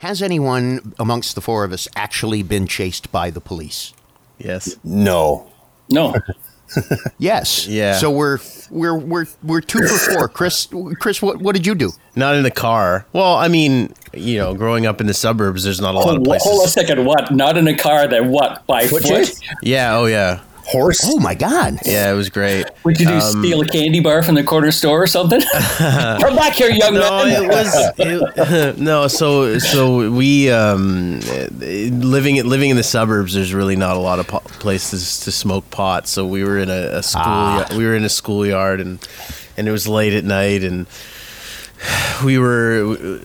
Has anyone amongst the four of us actually been chased by the police? Yes. No. No. Yes. Yeah. So we're we're we're we're two for four. Chris, Chris, what what did you do? Not in the car. Well, I mean, you know, growing up in the suburbs, there's not a lot of Hold, places. hold a second. What? Not in a car. Then what? By foot? chase? Yeah. Oh, yeah. Horse? Oh my God! Yeah, it was great. Would you do Um, steal a candy bar from the corner store or something? Come back here, young no, man. it was it, no. So so we um, living living in the suburbs. There's really not a lot of po- places to smoke pot. So we were in a, a school. Ah. We were in a schoolyard, and and it was late at night, and we were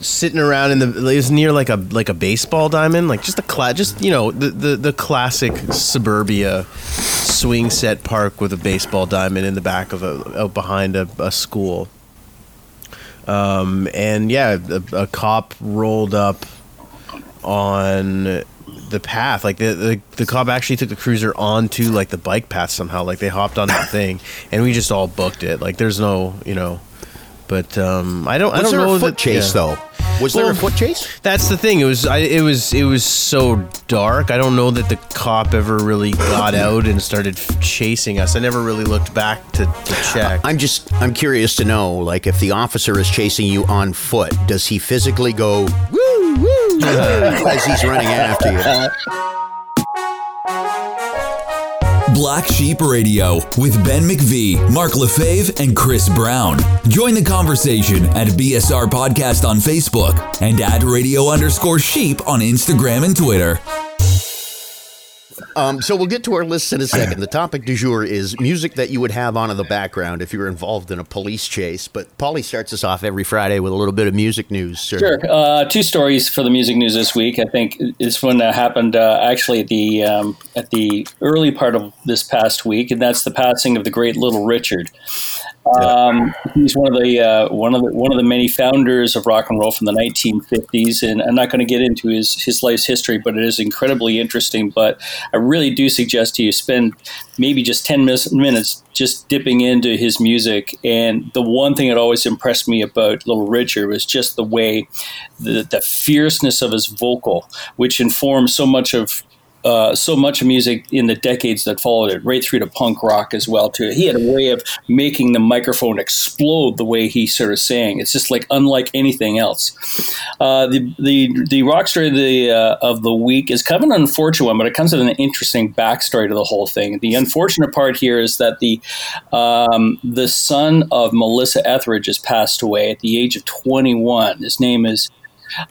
sitting around in the. It was near like a like a baseball diamond, like just a cla- just you know the the, the classic suburbia swing set park with a baseball diamond in the back of a out behind a, a school. Um, and yeah, a, a cop rolled up on the path. Like the, the the cop actually took the cruiser onto like the bike path somehow. Like they hopped on that thing, and we just all booked it. Like there's no, you know. But um, I don't. I don't there know a foot that- chase yeah. though? Was there a foot chase? That's the thing. It was. I, it was. It was so dark. I don't know that the cop ever really got out and started chasing us. I never really looked back to, to check. I'm just I'm curious to know, like, if the officer is chasing you on foot, does he physically go woo woo as he's running after you? Black Sheep Radio with Ben McVee, Mark Lefebvre, and Chris Brown. Join the conversation at BSR Podcast on Facebook and at radio underscore sheep on Instagram and Twitter. Um, so we'll get to our lists in a second. The topic du jour is music that you would have on in the background if you were involved in a police chase. But Paulie starts us off every Friday with a little bit of music news. Sir. Sure. Uh, two stories for the music news this week. I think this one uh, happened uh, actually at the um, at the early part of this past week, and that's the passing of the great Little Richard. Um, he's one of the uh, one of the one of the many founders of rock and roll from the 1950s, and I'm not going to get into his his life's history, but it is incredibly interesting. But I really do suggest to you spend maybe just 10 mis- minutes just dipping into his music. And the one thing that always impressed me about Little Richard was just the way the, the fierceness of his vocal, which informed so much of uh, so much music in the decades that followed it, right through to punk rock as well. Too, he had a way of making the microphone explode the way he sort of sang. It's just like unlike anything else. Uh, the the the rock story of the uh, of the week is kind of an unfortunate one, but it comes with an interesting backstory to the whole thing. The unfortunate part here is that the um, the son of Melissa Etheridge has passed away at the age of 21. His name is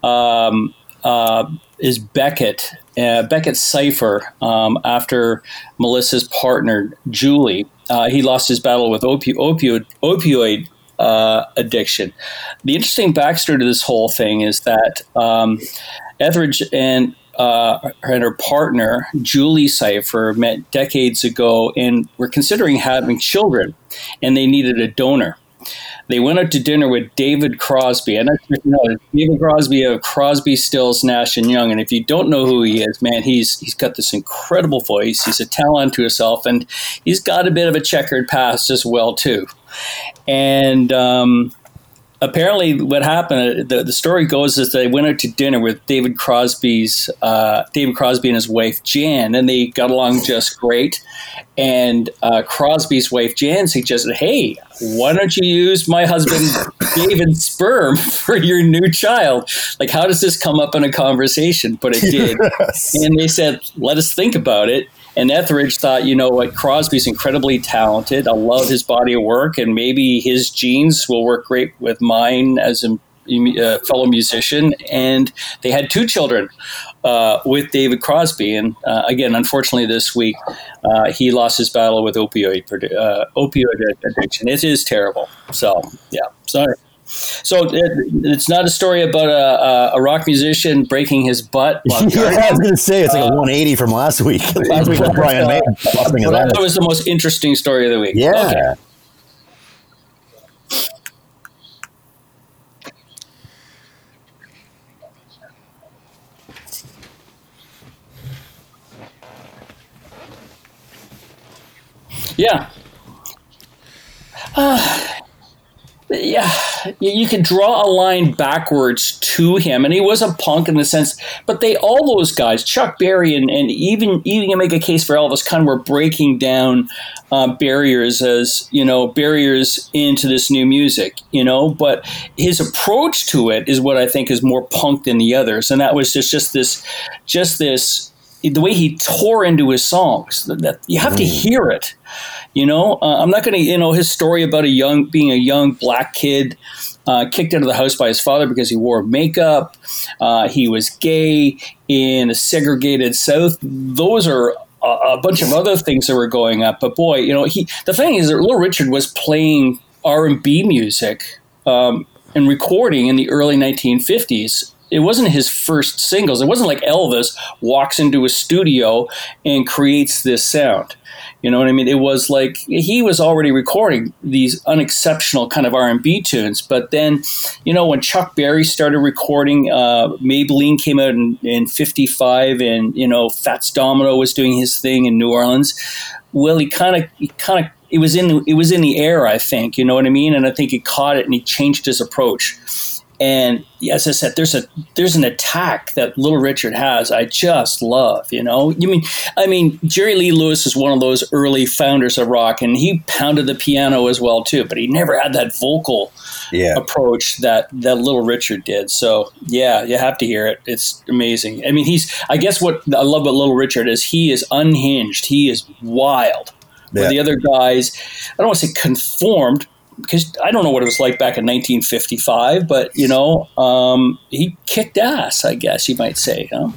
um, uh, is Beckett uh, Beckett Cypher um, after Melissa's partner Julie. Uh, he lost his battle with opi- opioid opioid uh, addiction. The interesting backstory to this whole thing is that um, Etheridge and uh, and her partner Julie Cypher met decades ago and were considering having children, and they needed a donor they went out to dinner with David Crosby. And you know, David Crosby of Crosby, Stills, Nash and Young. And if you don't know who he is, man, he's he's got this incredible voice. He's a talent to himself, and he's got a bit of a checkered past as well too. And um, apparently, what happened? The, the story goes is they went out to dinner with David Crosby's uh, David Crosby and his wife Jan, and they got along just great. And uh, Crosby's wife Jan suggested, "Hey, why don't you use my husband David's sperm for your new child? Like, how does this come up in a conversation?" But it did, and they said, "Let us think about it." And Etheridge thought, you know what, Crosby's incredibly talented. I love his body of work, and maybe his genes will work great with mine as a fellow musician. And they had two children uh, with David Crosby. And uh, again, unfortunately, this week uh, he lost his battle with opioid uh, opioid addiction. It is terrible. So yeah, sorry. So it, it's not a story about a, a, rock musician breaking his butt. yeah, I was going to say it's like a 180 from last week. last week was Brian May. That was the most interesting story of the week. Yeah. Okay. Yeah. Uh, yeah. you, could draw a line backwards to him, and he was a punk in the sense. But they all those guys, Chuck Berry, and, and even even you make a case for Elvis, kind of were breaking down uh, barriers as you know barriers into this new music. You know, but his approach to it is what I think is more punk than the others, and that was just just this just this the way he tore into his songs that you have to hear it you know? Uh, i'm not going to you know his story about a young being a young black kid uh, kicked out of the house by his father because he wore makeup uh, he was gay in a segregated south. Those are a, a bunch of other things that were going up but boy you know he the thing is that little richard was playing r&b music um, and recording in the early 1950s it wasn't his first singles. It wasn't like Elvis walks into a studio and creates this sound. You know what I mean? It was like he was already recording these unexceptional kind of R and B tunes. But then, you know, when Chuck Berry started recording, uh, Maybellene came out in, in '55, and you know, Fats Domino was doing his thing in New Orleans. Well, he kind of, kind of, it was in, it was in the air, I think. You know what I mean? And I think he caught it and he changed his approach. And as I said, there's a there's an attack that Little Richard has. I just love, you know. You mean I mean Jerry Lee Lewis is one of those early founders of rock, and he pounded the piano as well too. But he never had that vocal Yeah. approach that that Little Richard did. So yeah, you have to hear it. It's amazing. I mean, he's I guess what I love about Little Richard is he is unhinged. He is wild. Where the other guys, I don't want to say conformed because I don't know what it was like back in 1955, but you know, um, he kicked ass. I guess you might say. Huh?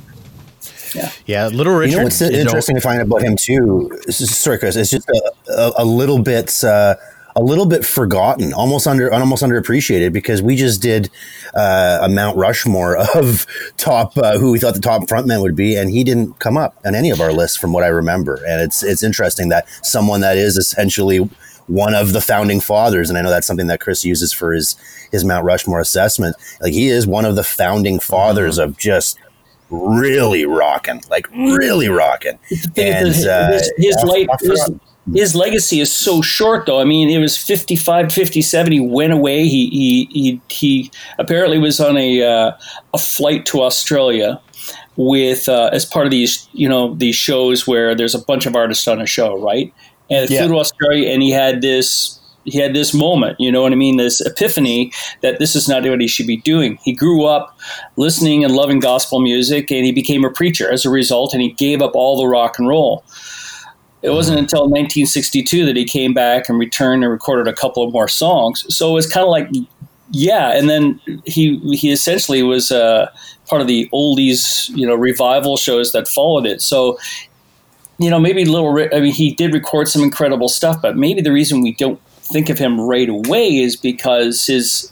Yeah, yeah, Little Richard. You know what's you know, interesting to find about him too? It's just, sorry, Chris. It's just a, a, a little bit, uh, a little bit forgotten, almost under, almost underappreciated because we just did uh, a Mount Rushmore of top uh, who we thought the top frontman would be, and he didn't come up on any of our lists from what I remember. And it's it's interesting that someone that is essentially one of the founding fathers, and I know that's something that Chris uses for his his Mount Rushmore assessment. Like he is one of the founding fathers of just really rocking, like really rocking. And his, uh, his, his, I his, his legacy is so short, though. I mean, it was 55, 57. He went away. He he he, he apparently was on a uh, a flight to Australia with uh, as part of these you know these shows where there's a bunch of artists on a show, right? And he Yeah. flew to Australia, and he had this he had this moment, you know what I mean? This epiphany that this is not what he should be doing. He grew up listening and loving gospel music, and he became a preacher as a result, and he gave up all the rock and roll. It wasn't until 1962 that he came back and returned and recorded a couple of more songs. So it was kind of like, yeah. And then he he essentially was uh, part of the oldies, you know, revival shows that followed it. So you know, maybe little. I mean, he did record some incredible stuff, but maybe the reason we don't think of him right away is because his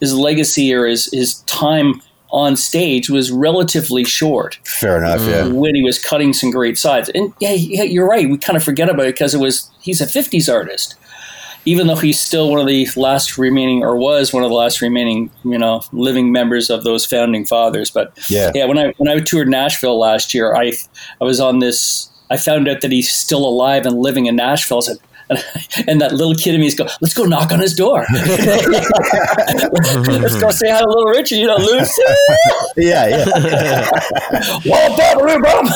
his legacy or his his time on stage was relatively short Fair enough. Yeah. Mm. when he was cutting some great sides. And yeah, yeah, you're right. We kind of forget about it because it was he's a '50s artist, even though he's still one of the last remaining, or was one of the last remaining, you know, living members of those founding fathers. But Yeah. yeah, when I when I toured Nashville last year, I I was on this. I found out that he's still alive and living in Nashville. I said. And that little kid in me is go, let's go knock on his door. let's go say hi to little Richard, you know, Lucy. Yeah. Yeah. Whoa, bum, bum.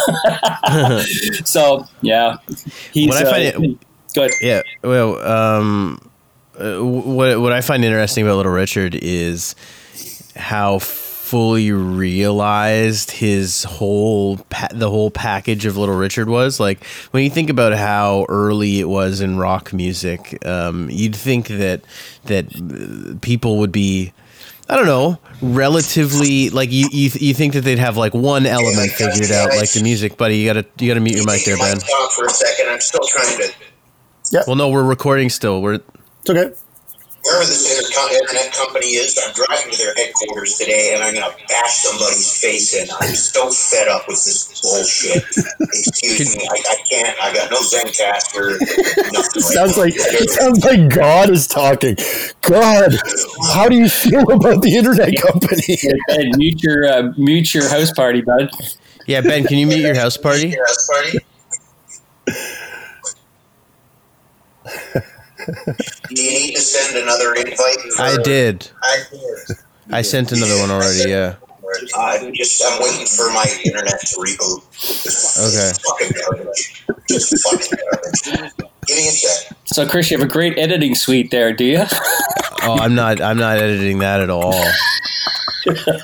so yeah, he's. What I find uh, it- good. Yeah. Well, um, uh, what what I find interesting about Little Richard is how fully realized his whole pa- the whole package of Little Richard was. Like when you think about how early it was in rock music, um, you'd think that that uh, people would be. I don't know, relatively like you, you you think that they'd have like one element figured out, like the music, buddy. You gotta you gotta mute your mic there, Ben. Stop for a second. I'm still trying to. Yeah. Well, no, we're recording still. We're It's okay. Wherever this internet company is, I'm driving to their headquarters today, and I'm going to bash somebody's face in. I'm so fed up with this bullshit. Excuse me, I, I can't. I got no Zencastr. Nothing Sounds like it sounds like God is talking. God, how do you feel about the internet company? And mute your uh, mute your house party, bud. yeah, Ben. Can you mute your house party? House party. you need to send another invite? for- I did. I did. I sent another one already. Yeah. I'm just I'm waiting for my internet to reboot. This Okay. is fucking garbage. Just fucking garbage. Give me a sec. So, Chris, you have a great editing suite there, do you? Oh, I'm not. I'm not editing that at all.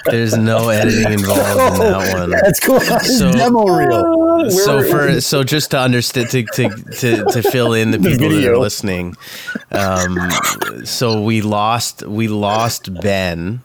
There's no editing involved in that one. That's cool. So- demo reel. so for so just to understand to, to, to, to fill in the people that are listening um, so we lost we lost ben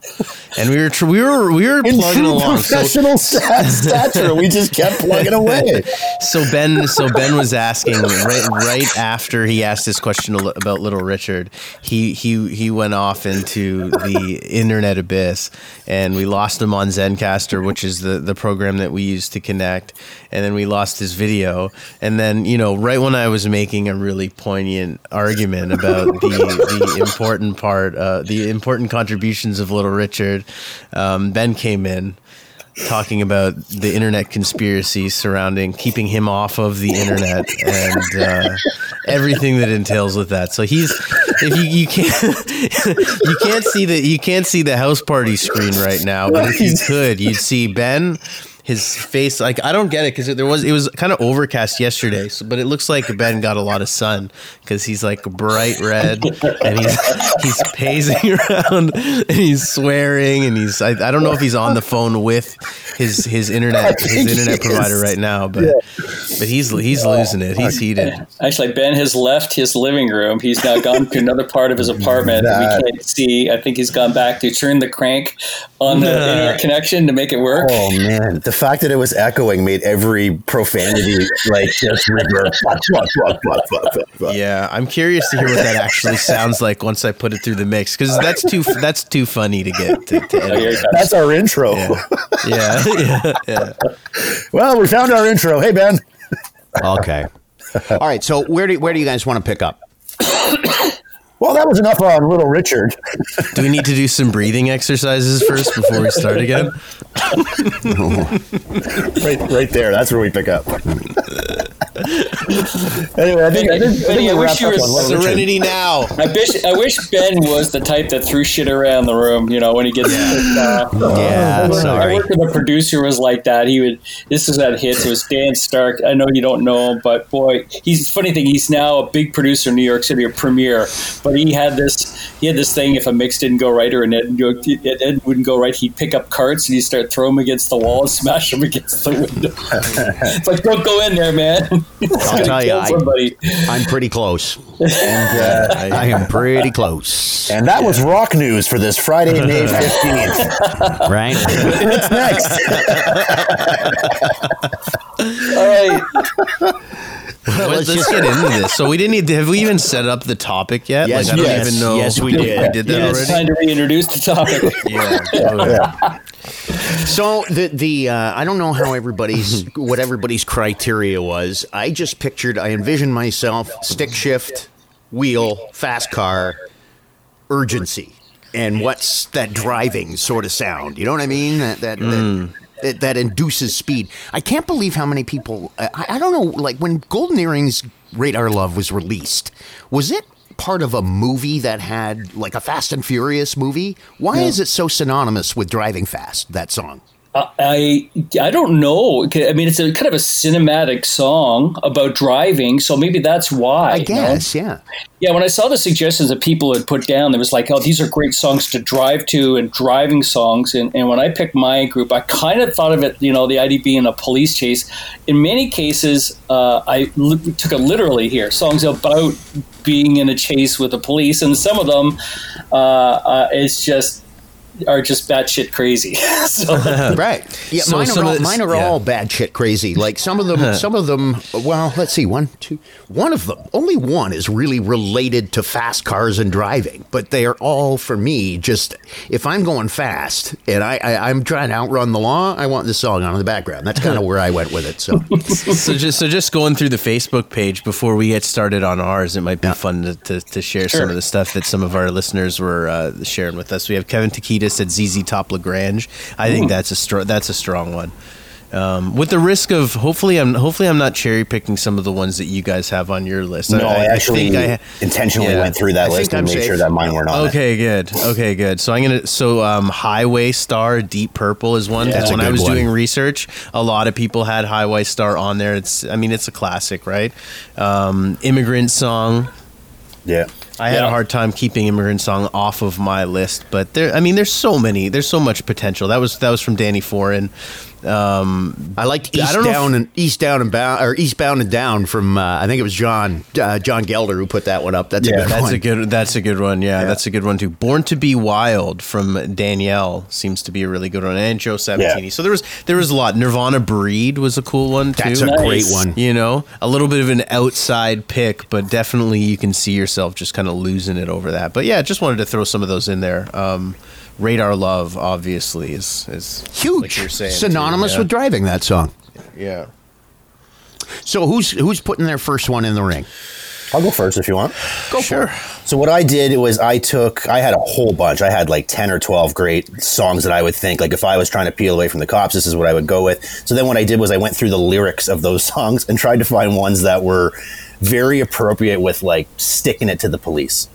and we were tr- we were we were In plugging along professional stat- stature, we just kept plugging away. so ben so ben was asking right right after he asked this question about little richard he he he went off into the internet abyss and we lost him on zencastr which is the the program that we use to connect. And then we lost his video. And then you know right when i was making a really poignant argument about the the important part uh, the important contributions of little richard um, ben came in talking about the internet conspiracy surrounding keeping him off of the internet and uh, everything that entails with that. So he's if you, you can't you can't see the you can't see the house party screen right now, but if you could, you'd see Ben. His face, like I don't get it because there was it was kind of overcast yesterday, so, but it looks like Ben got a lot of sun because he's like bright red and he's he's pacing around and he's swearing and he's I, I don't know if he's on the phone with his his internet his internet provider right now, but but he's he's losing it. He's heated. Actually, Ben has left his living room. He's now gone to another part of his apartment that That- we can't see. I think he's gone back to turn the crank on the Nah. internet connection to make it work. Oh man, the fact that it was echoing made every profanity like just fuck. Yeah, I'm curious to hear what that actually sounds like once I put it through the mix because that's too that's too funny to get to, to Oh, edit. That's our intro. Yeah, yeah, yeah. Well, we found our intro. Hey Ben. Okay. All right. So where do where do you guys want to pick up? Well, that was enough on Little Richard. Do we need to do some breathing exercises first before we start again? right, right there. That's where we pick up. anyway, I think, I think, I think I wish you up were on Little Serenity now. I wish I wish Ben was the type that threw shit around the room. You know, when he gets pissed off. Oh, yeah, oh, oh, I sorry. worked with a producer was like that. He would. This is that hits. It was Dan Stark. I know you don't know him, but boy, he's funny thing. He's now a big producer in New York City, a premiere. But he had this. He had this thing. If a mix didn't go right or an Ed, Ed, Ed wouldn't go right, he'd pick up carts and he'd start throwing them against the wall and smash them against the window. it's like don't go in there, man. I'll tell you, I, I'm pretty close. And, uh, I am pretty close. and that was rock news for this Friday, May 15th. Right? What's next? All right. Let's, let's get into this. So we didn't need. Have we even set up the topic yet? Yes, like I don't yes, even know. yes, we did. We did that Yeah, it's already. time to reintroduce the topic. Yeah. So the the uh, I don't know how everybody's what everybody's criteria was. I just pictured. I envisioned myself stick shift, wheel, fast car, urgency, and what's that driving sort of sound? You know what I mean? That that. that that, that induces speed. I can't believe how many people. I, I don't know. Like when Golden Earring's Radar Love was released, was it part of a movie that had like a Fast and Furious movie? Why is it so synonymous with driving fast? That song. I I don't know. I mean, it's a kind of a cinematic song about driving, so maybe that's why. I you know? guess, yeah. Yeah, when I saw the suggestions that people had put down, there was like, oh, these are great songs to drive to and driving songs. And, and when I picked my group, I kind of thought of it, you know, the idea being a police chase. In many cases, uh, I took it literally here songs about being in a chase with the police. And some of them, uh, uh, it's just, are just batshit crazy. so, Right. Yeah, So mine are, all, this- mine are yeah. all bad shit crazy. Like some of them, some of them. Well, let's see. One, two, one of them. Only one is really related to fast cars and driving, but they are all for me. Just if I'm going fast and I, I I'm trying to outrun the law, I want this song on in the background. That's kind of where I went with it. So so just so just going through the Facebook page before we get started on ours, it might be fun to, to, to share some of the stuff that some of our listeners were uh, sharing with us. We have Kevin Takitas at ZZ Top La Grange. I think that's a str- that's a strong one. Um, with the risk of hopefully I'm hopefully I'm not cherry picking some of the ones that you guys have on your list. No, I, actually think I- intentionally yeah. went through that I list and I'm made safe. sure that mine weren't on it. Okay, good. Okay, good. So I'm gonna. So um, Highway Star, Deep Purple is one. That's a when I was one. doing research, a lot of people had Highway Star on there. It's. I mean, it's a classic, right? Um, Immigrant Song. Yeah. I had Yeah. a hard time keeping Immigrant Song off of my list, but there. I mean, there's so many. There's so much potential. That was that was from Danny Foreign. Um, I liked I East don't know Down if- and East Down and Bound or Eastbound and Down from uh, I think it was John uh, John Gelder who put that one up. That's a Yeah, good That's one. a good. That's a good one. Yeah, that's a good one too. Born to Be Wild from Danielle seems to be a really good one, and Joe Sabatini. So there was there was a lot. Nirvana Breed was a cool one too. That's a Nice. great one. you know, a little bit of an outside pick, but definitely you can see yourself just kind of losing it over that. But yeah, just wanted to throw some of those in there. Um, Radar Love, obviously, is is Huge, like you're saying, synonymous too, with driving that song. yeah. So who's who's putting their first one in the ring? I'll go first if you want. Go for it. So what I did was I took I had a whole bunch. I had like 10 or 12 great songs that I would think like if I was trying to peel away from the cops, this is what I would go with. So then what I did was I went through the lyrics of those songs and tried to find ones that were very appropriate with like sticking it to the police.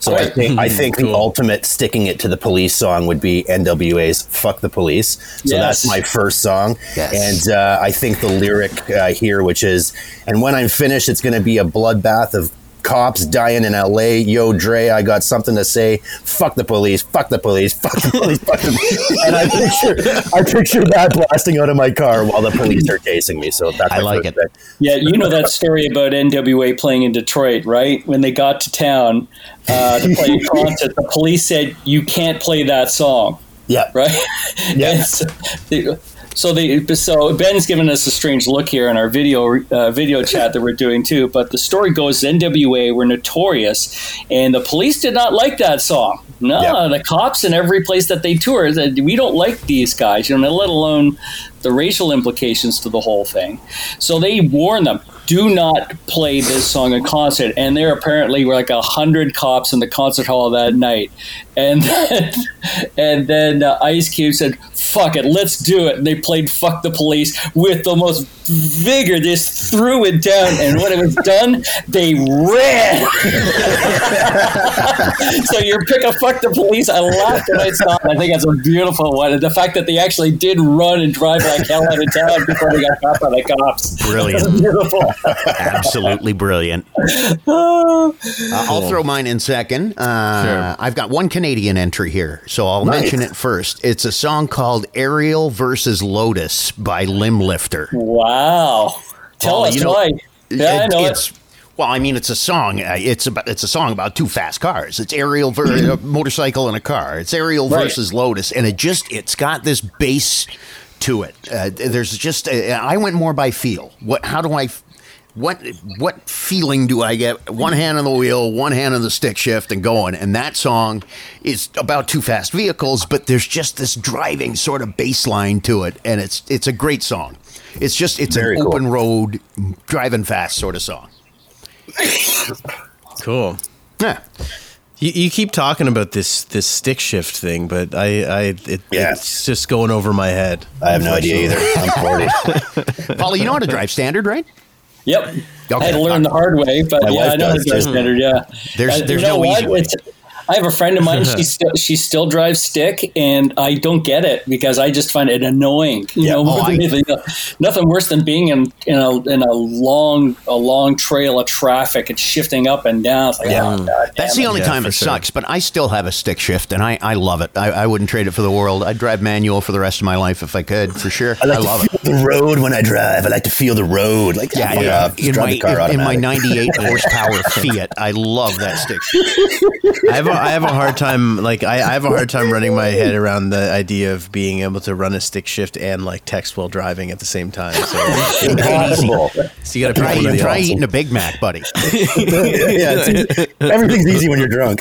So I think I think the ultimate sticking it to the police song would be NWA's "Fuck the Police." So Yes. that's my first song, Yes. and uh, I think the lyric uh, here, which is, "And when I'm finished, it's going to be a bloodbath of cops dying in L.A." Yo, Dre, I got something to say. Fuck the police. Fuck the police. Fuck the police. Fuck the police. And I picture, I picture that blasting out of my car while the police are chasing me. So that's I like it. pick. Yeah, you know that story about NWA playing in Detroit, right? When they got to town uh, to play a concert, the police said you can't play that song, Yeah. right? Yeah. So, they, so they so Ben's given us a strange look here in our video uh, video chat that we're doing too. But the story goes NWA were notorious, and the police did not like that song. No, Yeah. the cops in every place that they tour said we don't like these guys. You know, let alone the racial implications to the whole thing. So they warn them, do not play this song in concert. And there apparently were like a hundred cops in the concert hall that night. And then, and then uh, Ice Cube said, fuck it, let's do it. And they played Fuck the Police with the most vigor, just threw it down. And when it was done, they ran. so your pick of Fuck the Police, I laughed when I saw it. I think that's a beautiful one. And the fact that they actually did run and drive like hell out of town before they got caught by the cops. Brilliant. Beautiful. Absolutely brilliant. Uh, I'll throw mine in second. Uh, Sure. I've got one Canadian entry here, so I'll Nice. mention it first. It's a song called Ariel versus Lotus by Limblifter. Wow. Tell Well, us you know, why. Yeah, I know it's, Well, I mean, it's a song. It's about it's a song about two fast cars. It's Ariel ver- a motorcycle and a car. It's Ariel Right. versus Lotus, and it just it's got this bass to it. Uh, there's just uh, I went more by feel. What? How do I? What what feeling do I get? One hand on the wheel, one hand on the stick shift, and going. And that song is about two fast vehicles, but there's just this driving sort of bass line to it, and it's it's a great song. It's just it's Very an cool. open road, driving fast sort of song. Cool. Yeah. You, you keep talking about this this stick shift thing, but I, I it, Yeah. it's just going over my head. I have no idea either. I'm 40. Paula, you know how to drive standard, right? Yep. I Okay. had to learn the hard way, but My yeah, I know how to drive standard. Yeah, There's- Uh, there's you know no easy way. It's- I have a friend of mine. She still she still drives stick, and I don't get it because I just find it annoying. You Yeah. know, Oh, more than I- anything nothing worse than being in in a in a long a long trail of traffic and shifting up and down. Like, Yeah. oh, God That's the it. only Yeah, time it sure. sucks, but I still have a stick shift, and I, I love it. I, I wouldn't trade it for the world. I'd drive manual for the rest of my life if I could, for sure. I, I love to it. the road when I drive. I like to feel the road. Like Yeah, fuck yeah. off. In, my, the car in my 98 horsepower Fiat, I love that stick. I have a, I have a hard time like I, I have a hard time running my head around the idea of being able to run a stick shift and like text while driving at the same time. So, Impossible. so you got to Try, pick one of the try options. eating a Big Mac, buddy. yeah, it's, everything's easy when you're drunk.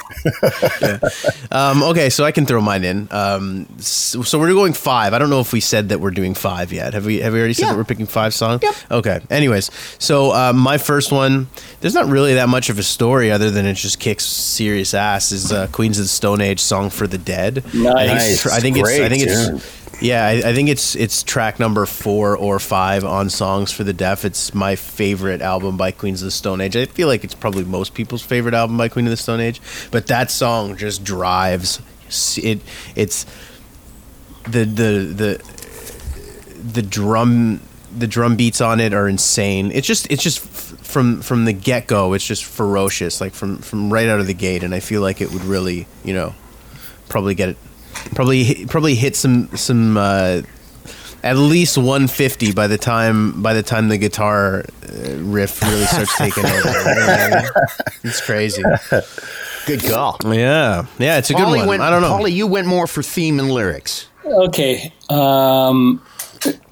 Um, okay, so I can throw mine in. Um, so, so we're going five. I don't know if we said that we're doing five yet. Have we? Have we already said Yeah. that we're picking five songs? Yep. Okay. Anyways, so uh, my first one, there's not really that much of a story other than it just kicks serious ass. Is uh, Queens of the Stone Age song for the Dead? I think Nice. it's, I think it's. I think it's. Yeah, I, I think it's it's track number four or five on Songs for the Deaf. It's my favorite album by Queens of the Stone Age. I feel like it's probably most people's favorite album by Queen of the Stone Age, but that song just drives it. It's the the the the drum the drum beats on it are insane. It's just it's just from from the get go. It's just ferocious, like from from right out of the gate. And I feel like it would really, you know, probably get it, probably hit- probably hit some some uh, at least 150 by the time by the time the guitar uh, riff really starts taking over. You know what I mean? It's crazy. Good call. Yeah, yeah, it's a good one. Went, I don't know. Paulie, you went more for theme and lyrics. Okay. Um,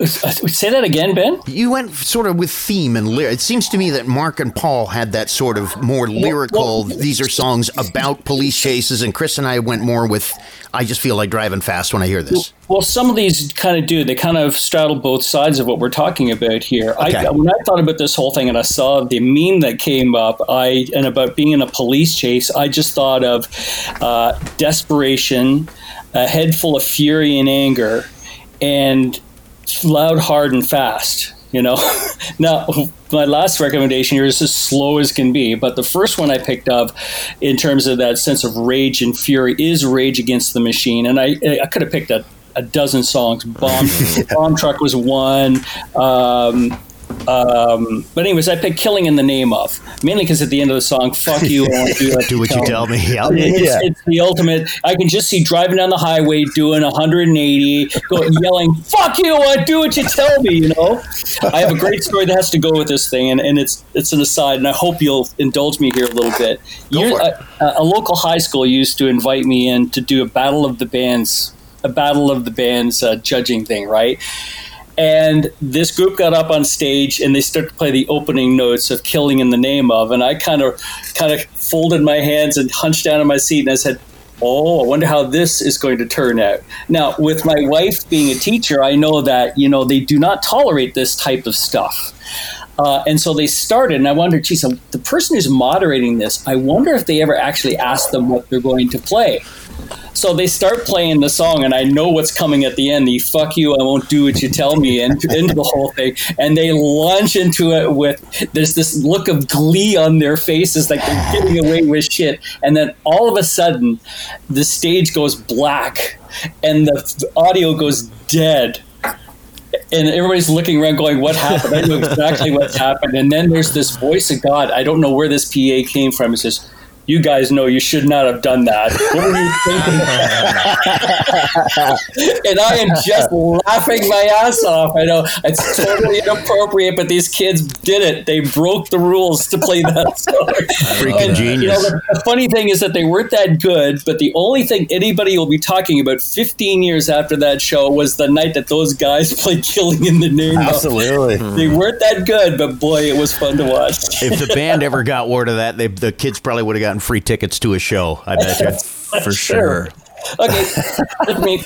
say that again, Ben. You went sort of with theme and lyric. It seems to me that Mark and Paul had that sort of more lyrical. these are songs about police chases, and Chris and I went more with. I just feel like driving fast when I hear this. Well, some of these kind of do. They kind of straddle both sides of what we're talking about here. Okay. I, when I thought about this whole thing and I saw the meme that came up, I and about being in a police chase, I just thought of uh, desperation, a head full of fury and anger, and loud, hard, and fast. You know, now my last recommendation here is as slow as can be, but the first one I picked up, in terms of that sense of rage and fury, is Rage Against the Machine, and I I could have picked a, a dozen songs. Bomb Bombtrack was one. Um, um, but anyways, I picked "Killing in the Name of" mainly because at the end of the song, "Fuck you, I won't do, Do what you tell me. Yeah. it's, Yeah. it's the ultimate. I can just see driving down the highway doing 180, going yelling, "Fuck you! I do what you tell me." You know. I have a great story that has to go with this thing, and, and it's it's an aside, and I hope you'll indulge me here a little bit. Year- for a, a local high school used to invite me in to do a battle of the bands, a battle of the bands uh, judging thing, right? And this group got up on stage and they started to play the opening notes of "Killing in the Name of," and I kind of, kind of folded my hands and hunched down in my seat and I said, "Oh, I wonder how this is going to turn out." Now, with my wife being a teacher, I know that you know they do not tolerate this type of stuff. Uh, and so they started, and I wondered, geez, the person who's moderating this, I wonder if they ever actually asked them what they're going to play. So they start playing the song, and I know what's coming at the end the fuck you, I won't do what you tell me, and into the whole thing. And they launch into it with there's this look of glee on their faces, like they're getting away with shit. And then all of a sudden, the stage goes black, and the audio goes dead and everybody's looking around going, What happened? I know exactly what's happened. And then there's this voice of God. I don't know where this PA came from. It says, You guys know you should not have done that. What were you thinking? and I am just laughing my ass off. I know it's totally inappropriate, but these kids did it. They broke the rules to play that song. Freaking And, You know, genius. the, the funny thing is that they weren't that good, but the only thing anybody will be talking about 15 years after that show was the night that those guys played Killing in the Name of. Absolutely. They weren't that good, but boy, it was fun to watch. If the band ever got word of that, they, the kids probably would have gotten free tickets to a show. I bet you. For sure. Okay, with me.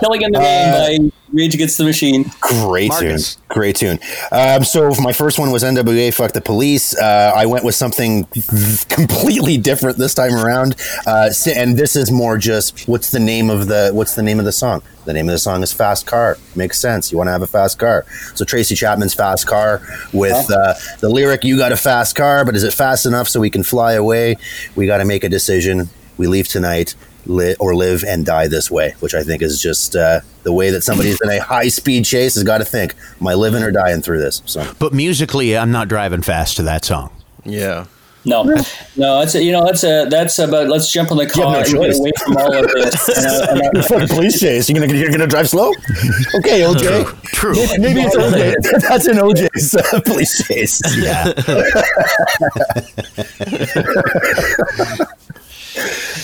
Killing in the Name by Rage Against the Machine. Great Marcus. tune. Great tune. Um, so my first one was NWA Fuck the Police. Uh, I went with something completely different this time around. Uh, and this is more just what's the name of the what's the name of the song? The name of the song is Fast Car. Makes sense. You want to have a fast car. So Tracy Chapman's Fast Car with uh, the lyric "You got a fast car, but is it fast enough so we can fly away? We got to make a decision. We leave tonight." Li- or live and die this way, which I think is just uh, the way that somebody's in a high speed chase has got to think: Am I living or dying through this? So But musically, I'm not driving fast to that song. Yeah. No, no, that's a, you know that's a that's about let's jump in the car no and choice. get away from all of this. And, uh, and, uh, fucking police chase. You're gonna you're gonna drive slow? Okay, OJ. True. Maybe, maybe it's OJ. That's an OJ's uh, police chase. Yeah.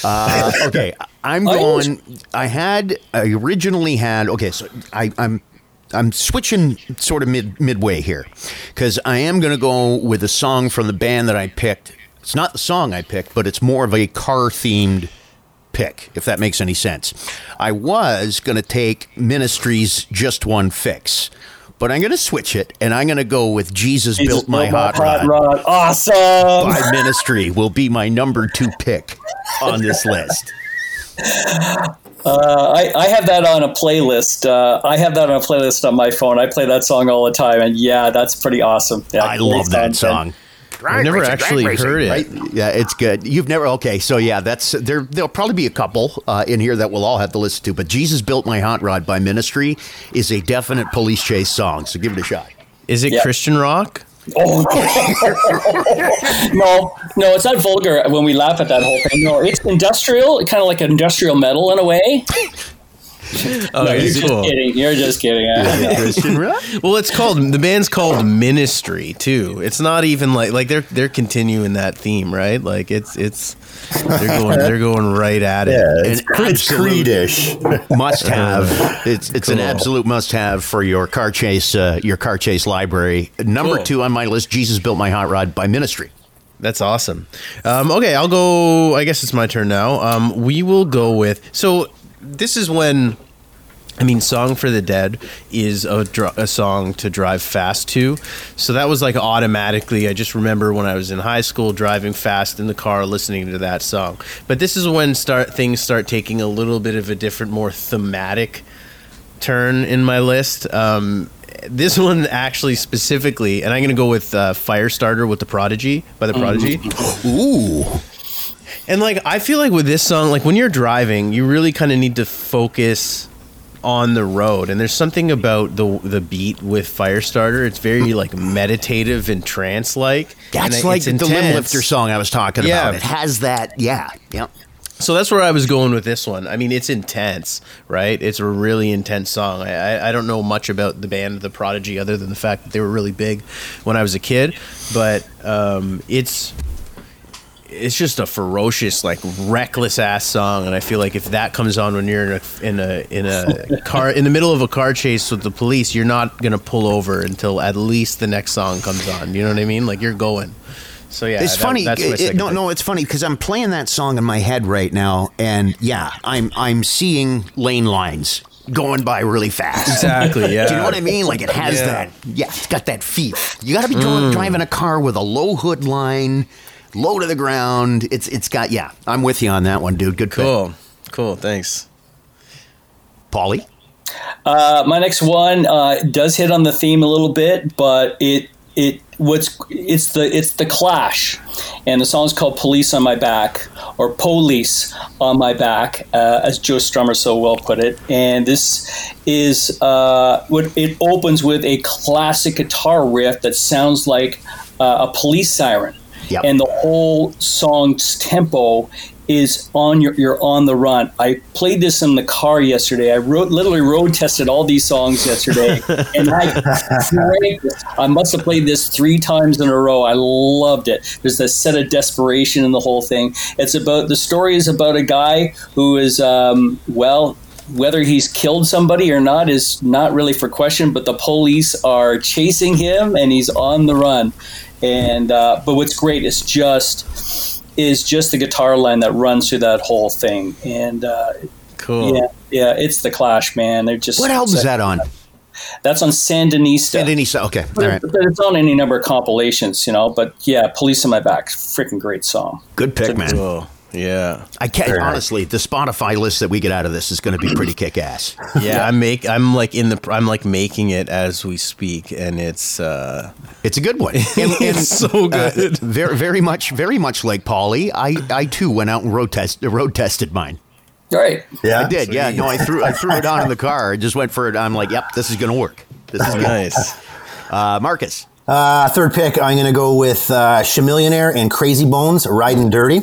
uh, okay, I'm going. I had I originally had. Okay, so I, I'm I'm switching sort of mid midway here because I am going to go with a song from the band that I picked. It's not the song I picked, but it's more of a car themed pick, if that makes any sense. I was going to take Ministry's Just One Fix, but I'm going to switch it and I'm going to go with Jesus, Jesus Built My Hot, Rod Rod. Awesome. by Ministry will be my number two pick on this list. Uh, I, I have that on a playlist. Uh, I have that on a playlist on my phone. I play that song all the time, and yeah, that's pretty awesome. Yeah, I love that song. Song. I've never actually heard it. Yeah, it's good. You've never okay. So yeah, that's there. There'll probably be a couple uh, in here that we'll all have to listen to. But Jesus built my hot rod by Ministry is a definite police chase song. So give it a shot. Is it Yeah. Christian rock? Oh no, no, it's not vulgar when we laugh at that whole thing. No, it's industrial, kind of like industrial metal in a way. Oh, No, you're it's just kidding. You're just kidding. Christian rock. Well, it's called the band's called Ministry too. It's not even like like they're they're continuing that theme, right? Like it's it's they're going they're going right at it. Yeah, it's, An it's Creedish. must have. It's it's an absolute must have for your car chase uh, your car chase library. Number Cool. two on my list: Jesus built my hot rod by Ministry. That's awesome. Um, okay, I'll go. I guess it's my turn now. Um, we will go with. So this is when. I mean, "Song for the Dead" is a, dr- a song to drive fast to. So that was like automatically. I just remember when I was in high school driving fast in the car, listening to that song. But this is when start things start taking a little bit of a different, more thematic turn in my list. Um, this one actually specifically, and I'm going to go with uh, "Firestarter" with the Prodigy by the Prodigy. Ooh, And like I feel like with this song, like when you're driving, you really kind of need to focus on the road. And there's something about the the beat with Firestarter. It's very like meditative and trance like. that's like the limblifter song I was talking Yeah. about. It has that. Yeah, yeah. So that's where I was going with this one. I mean, it's intense, right? It's a really intense song. I, I, I don't know much about the band The Prodigy other than the fact that they were really big when I was a kid, but um, it's it's just a ferocious, like reckless ass song. And I feel like if that comes on when you're in a in a in a car in the middle of a car chase with the police, you're not gonna pull over until at least the next song comes on. You know what I mean? Like you're going. So yeah, it's that- funny. That's my It- it- no, no, it's funny because I'm playing that song in my head right now, and yeah, I'm I'm seeing lane lines going by really fast. Exactly. Yeah. Do you know what I mean? Like it has Yeah. that. Yeah, it's got that feel. You got to be dri- mm. driving a car with a low hood line, low to the ground. It's it's got. Yeah, I'm with you on that one, dude. Good pick. Cool. Cool. Thanks. Paulie. Uh, my next one uh, does hit on the theme a little bit, but it it what's it's the it's the Clash, and the song's called "Police on My Back" or "Police on My Back," uh, as Joe Strummer so well put it. And this is uh, what it opens with a classic guitar riff that sounds like uh, a police siren, Yep. and the whole song's tempo is on your you're on the run. I played this in the car yesterday. I wrote literally road tested all these songs yesterday, and I. I must have played this three times in a row. I loved it. There's this set of desperation in the whole thing. It's about the story is about a guy who is um, well. Whether he's killed somebody or not is not really for question, but the police are chasing him and he's on the run. And uh, but what's great is just is just the guitar line that runs through that whole thing. And uh, Cool. yeah, yeah, it's the Clash, man. They're just What album is that on? That's on Sandinista. Sandinista. Okay. All But, it's on any number of compilations, you know. But yeah, Police on My Back, freaking great song. Good pick, man. Cool. Yeah. I can't Very nice. honestly. The Spotify list that we get out of this is going to be pretty kick ass. Yeah, I'm make I'm like in the I'm like making it as we speak, and it's uh It's a good one. And, and, It's so good. uh, very, very much, very much like Paulie. I, I too went out and road test, road tested mine. All right. Yeah, I did. Yeah. No, I threw, I threw it on in the car. I just went for it. I'm like, yep, this is going to work. This is nice. Uh, Marcus. Uh, third pick, I'm going to go with uh, Chamillionaire and Krayzie Bone's, Riding Dirty.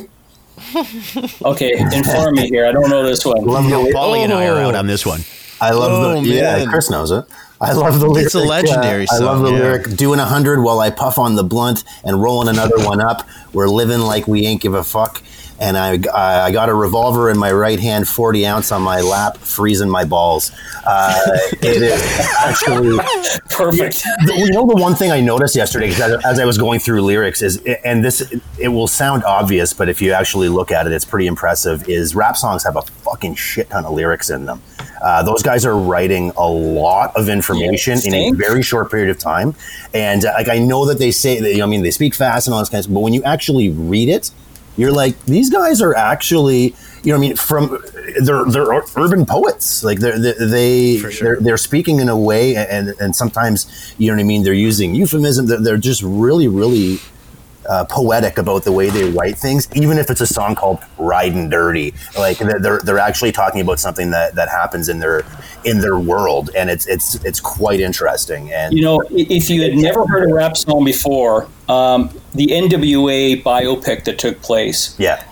Okay, inform me here. I don't know this one. Love No, the, Paulie and I are out on this one. I love Oh, the yeah. man. Chris knows it. I love the lyric. It's a legendary uh, I love the yeah. lyric. Doing a hundred while I puff on the blunt and rolling another one up. We're living like we ain't give a fuck. And I, I I got a revolver in my right hand, forty ounce on my lap, freezing my balls. Uh, it is actually Perfect. you know the one thing I noticed yesterday, as, as I was going through lyrics is, and this it will sound obvious, but if you actually look at it, it's pretty impressive. Is rap songs have a fucking shit ton of lyrics in them. Uh, those guys are writing a lot of information in a very short period of time, and uh, like I know that they say that you know, I mean they speak fast and all this kind of stuff, but when you actually read it, you're like these guys are actually you know, I mean, from they're they're urban poets. Like they're, they they sure. they're, they're speaking in a way, and and sometimes you know what I mean. They're using euphemism. They're, they're just really really uh, poetic about the way they write things, even if it's a song called "Riding Dirty." Like they're they're- actually talking about something that that happens in their in their world, and it's it's it's quite interesting. And You know, if you had never heard a rap song before, um, the NWA biopic that took place yeah,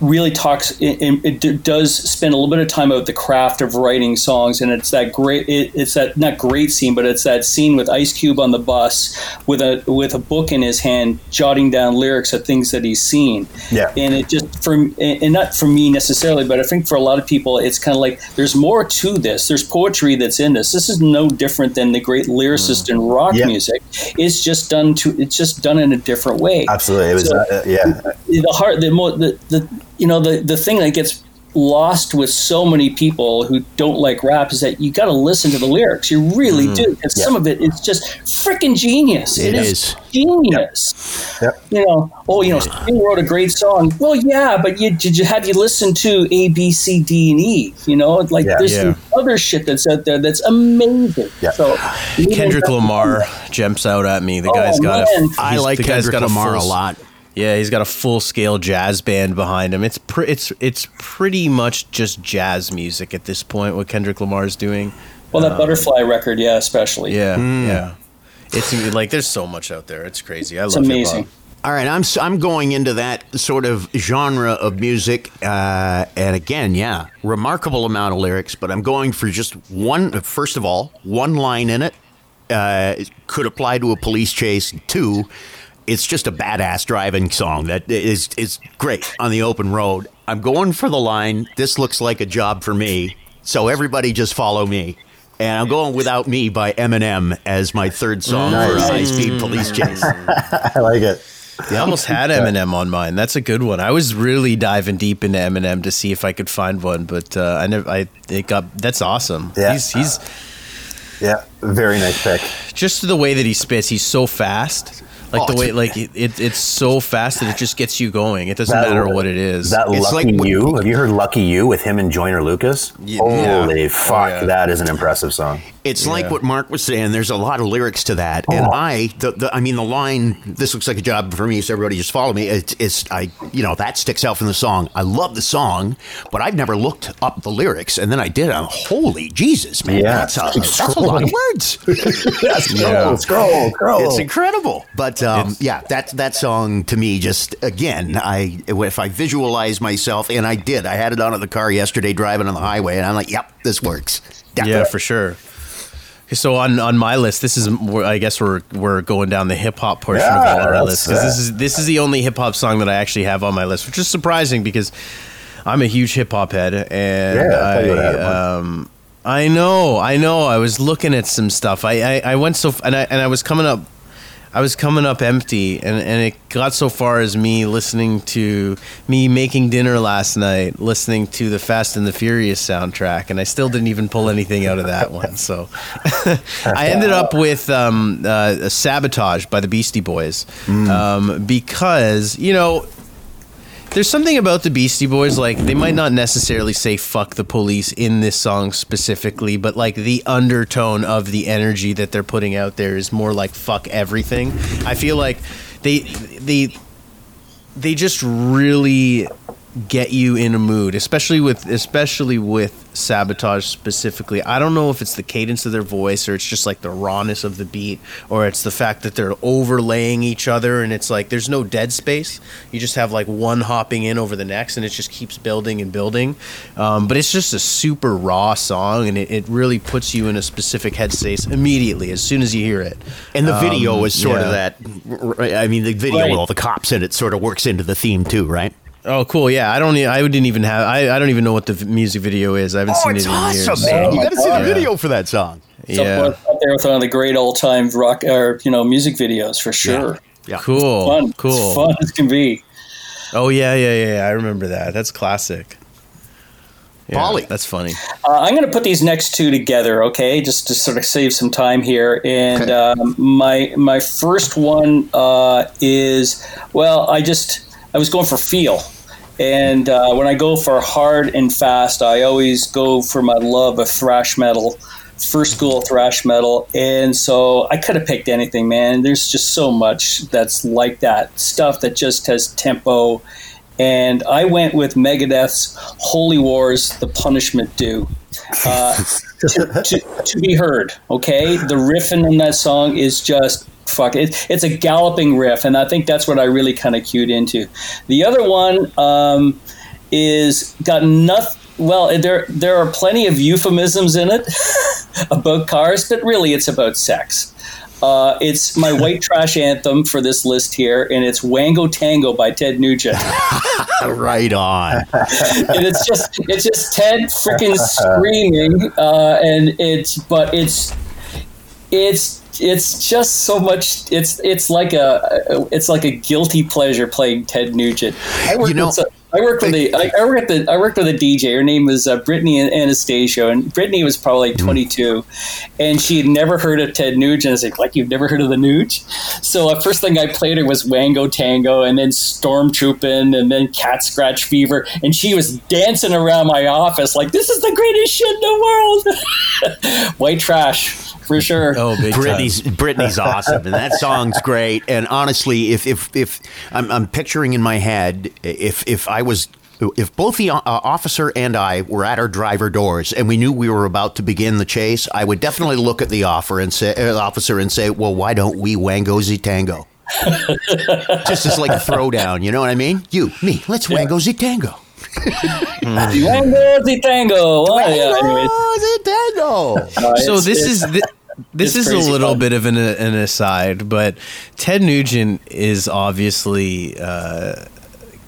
really talks it, it does spend a little bit of time about the craft of writing songs and it's that great it, it's that not great scene but it's that scene with ice cube on the bus with a with a book in his hand jotting down lyrics of things that he's seen Yeah. and it just for and not for me necessarily but i think for a lot of people it's kind of like there's more to this there's poetry that's in this this is no different than the great lyricist in rock Yeah. music it's just done to it's just done in a different way absolutely. It was So- uh, yeah. the heart the, the the you know the the thing that gets lost with so many people who don't like rap is that you got to listen to the lyrics you really mm-hmm. do because Yeah. some of it is just freaking genius It is, is. genius Yep. you know oh you know Sting wrote a great song well yeah but you did you have you listened to a b c d and e you know like Yeah. there's Yeah. some other shit that's out there that's amazing Yeah. so Kendrick Lamar jumps out at me. The Oh, guy's got man. a. I like the guy's Kendrick got Lamar a full- lot. Yeah, he's got a full scale jazz band behind him. It's pre- it's it's pretty much just jazz music at this point. What Kendrick Lamar's doing. well that butterfly record yeah especially Yeah, yeah. It's like there's so much out there. It's crazy. I it's love amazing hip-hop. All right, I'm s- I'm going into that sort of genre of music, uh, and again, yeah, remarkable amount of lyrics. But I'm going for just one. First of all, one line in it uh, could apply to a police chase. Two, it's just a badass driving song that is is great on the open road. I'm going for the line. This looks like a job for me. So everybody just follow me. And I'm going without me by Eminem as my third song for a high speed police chase. I like it. I almost had Eminem on mine. That's a good one. I was really diving deep into Eminem to see if I could find one, but uh, I never. I it got. That's awesome. Yeah. He's he's Yeah, very nice pick. just the way that he spits. He's so fast. Like Oh, the way, like it, it, it's so fast that it just gets you going. It doesn't That- matter what it is. That It's Lucky like You. Have you heard Lucky You with him and Joyner Lucas? yeah. Holy Oh, fuck, yeah. that is an impressive song. It's like what Mark was saying. There's a lot of lyrics to that, and Oh. I, the, the, I mean, the line "This looks like a job for me," so everybody just follow me. It's, it's, I, you know, that sticks out from the song. I love the song, but I've never looked up the lyrics, and then I did. I'm holy Jesus, man! Yeah. that's a, that's a lot of words. Yeah, scroll, scroll, scroll. It's incredible. But um, yeah, that that song to me just again, I if I visualize myself, and I did, I had it on in the car yesterday driving on the highway, and I'm like, yep, this works. yeah, for sure. So on, on my list, this is I guess we're we're going down the hip hop portion Yeah, of all our list because this is this is the only hip hop song that I actually have on my list, which is surprising because I'm a huge hip hop head and Yeah, I thought you would've had I um I know I know. I was looking at some stuff. I I, I went so and I and I was coming up I was coming up empty, and, and it got so far as me listening to me making dinner last night, listening to the Fast and the Furious soundtrack, and I still didn't even pull anything out of that one. So I ended up with um, uh, "Sabotage" by the Beastie Boys um, because you know there's something about the Beastie Boys, like they might not necessarily say "fuck the police" in this song specifically, but like the undertone of the energy that they're putting out there is more like "fuck everything." I feel like they they they just really get you in a mood, especially with especially with sabotage specifically. I don't know if it's the cadence of their voice or it's just like the rawness of the beat or it's the fact that they're overlaying each other and it's like there's no dead space. You just have like one hopping in over the next and it just keeps building and building. Um, but it's just a super raw song and it, it really puts you in a specific headspace immediately as soon as you hear it. And the video is sort yeah. of that. I mean, the video Right. with all the cops in it sort of works into the theme too, right? Oh, cool! Yeah, I don't. e- I didn't even have. I, I don't even know what the music video is. I haven't seen it in years. so- You got to see the God. video for that song. It's Yeah, up there with one of the great all-time rock or you know music videos for sure. Yeah. cool, Fun, cool. It's fun as can be. Oh yeah, yeah, yeah, yeah. I remember that. That's classic. Yeah, Paulie. that's funny. Uh, I'm going to put these next two together, okay, just to sort of save some time here. And um, my my first one uh, is well, I just I was going for feel, And uh, when I go for hard and fast, I always go for my love of thrash metal, first school thrash metal. And so I could have picked anything, man. There's just so much that's like that stuff that just has tempo. And I went with Megadeth's Holy Wars, The Punishment Due. Uh, to, to, to be heard, okay? The riffing in that song is just fuck it. It's a galloping riff, and I think that's what I really kind of cued into. The other one um, is got nothing. Well, there there are plenty of euphemisms in it about cars, but really it's about sex. Uh, it's my white trash anthem for this list here, and it's "Wango Tango" by Ted Nugent. right on. and it's just it's just Ted freaking screaming, uh, and it's but it's it's it's just so much. It's it's like a it's like a guilty pleasure playing Ted Nugent. I worked You know- with some- I worked with a I, I worked at the I worked with a DJ. Her name was uh, Brittany Anastasio, and Brittany was probably like mm-hmm. 22, and she had never heard of Ted Nugent. I was like, like you've never heard of the Nuge? So the first thing I played her was Wango Tango, and then Stormtrooping, and then Cat Scratch Fever, and she was dancing around my office like this is the greatest shit in the world. White trash for sure. Oh, big time. Brittany's Brittany's awesome, and that song's great. And honestly, if if if I'm, I'm picturing in my head, if if I was. If both the uh, officer and I were at our driver doors and we knew we were about to begin the chase, I would definitely look at the offer and say, uh, officer and say, "Well, why don't we wango the tango?" Just as like a throwdown, you know what I mean? You, me, let's wango the tango. Wango the tango. Oh, yeah, anyways. Tango. Uh, so this is thi- this it's is a little fun. bit of an, an aside, but Ted Nugent is obviously uh,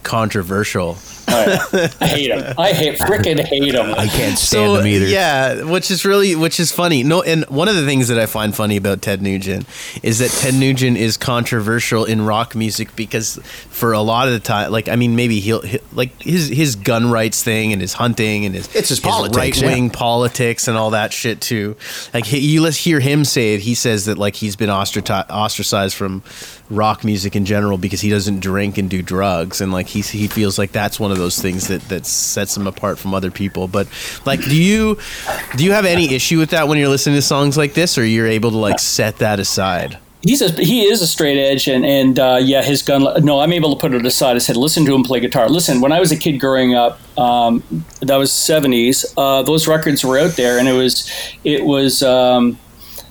controversial. I hate him. I hate freaking hate him. I can't stand him either. Yeah, which is really which is funny. No, and one of the things that I find funny about Ted Nugent is that Ted Nugent is controversial in rock music because for a lot of the time, like I mean, maybe he'll he, like his his gun rights thing and his hunting and his It's his politics, right wing politics and all that shit too. Like he, you let's hear him say it. He says that like he's been ostracized ostracized from rock music in general because he doesn't drink and do drugs and like he he feels like that's one of those things that that sets them apart from other people but like do you do you have any issue with that when you're listening to songs like this or you're able to like set that aside He's a, he is a straight edge, and and uh, yeah, his gun. No, I'm able to put it aside. I said, listen to him play guitar. Listen, when I was a kid growing up, um, that was 70s. Uh, those records were out there, and it was it was um,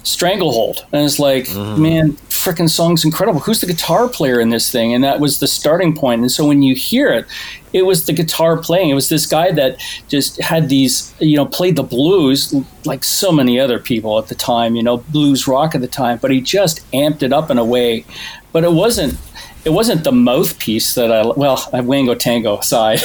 Stranglehold, and it's like, man, freaking song's incredible. Who's the guitar player in this thing? And that was the starting point. And so when you hear it, it was the guitar playing. It was this guy that just had these, you know, played the blues like so many other people at the time, you know, blues rock at the time, but he just amped it up in a way. But it wasn't it wasn't the mouthpiece that I well, I Wango Tango aside.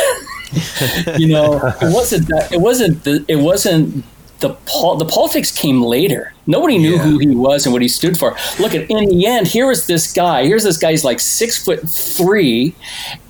you know, it wasn't that it wasn't the it wasn't the pol- the politics came later. Nobody knew who he was and what he stood for. Look at in the end, here was this guy. Here's this guy. He's like six foot three,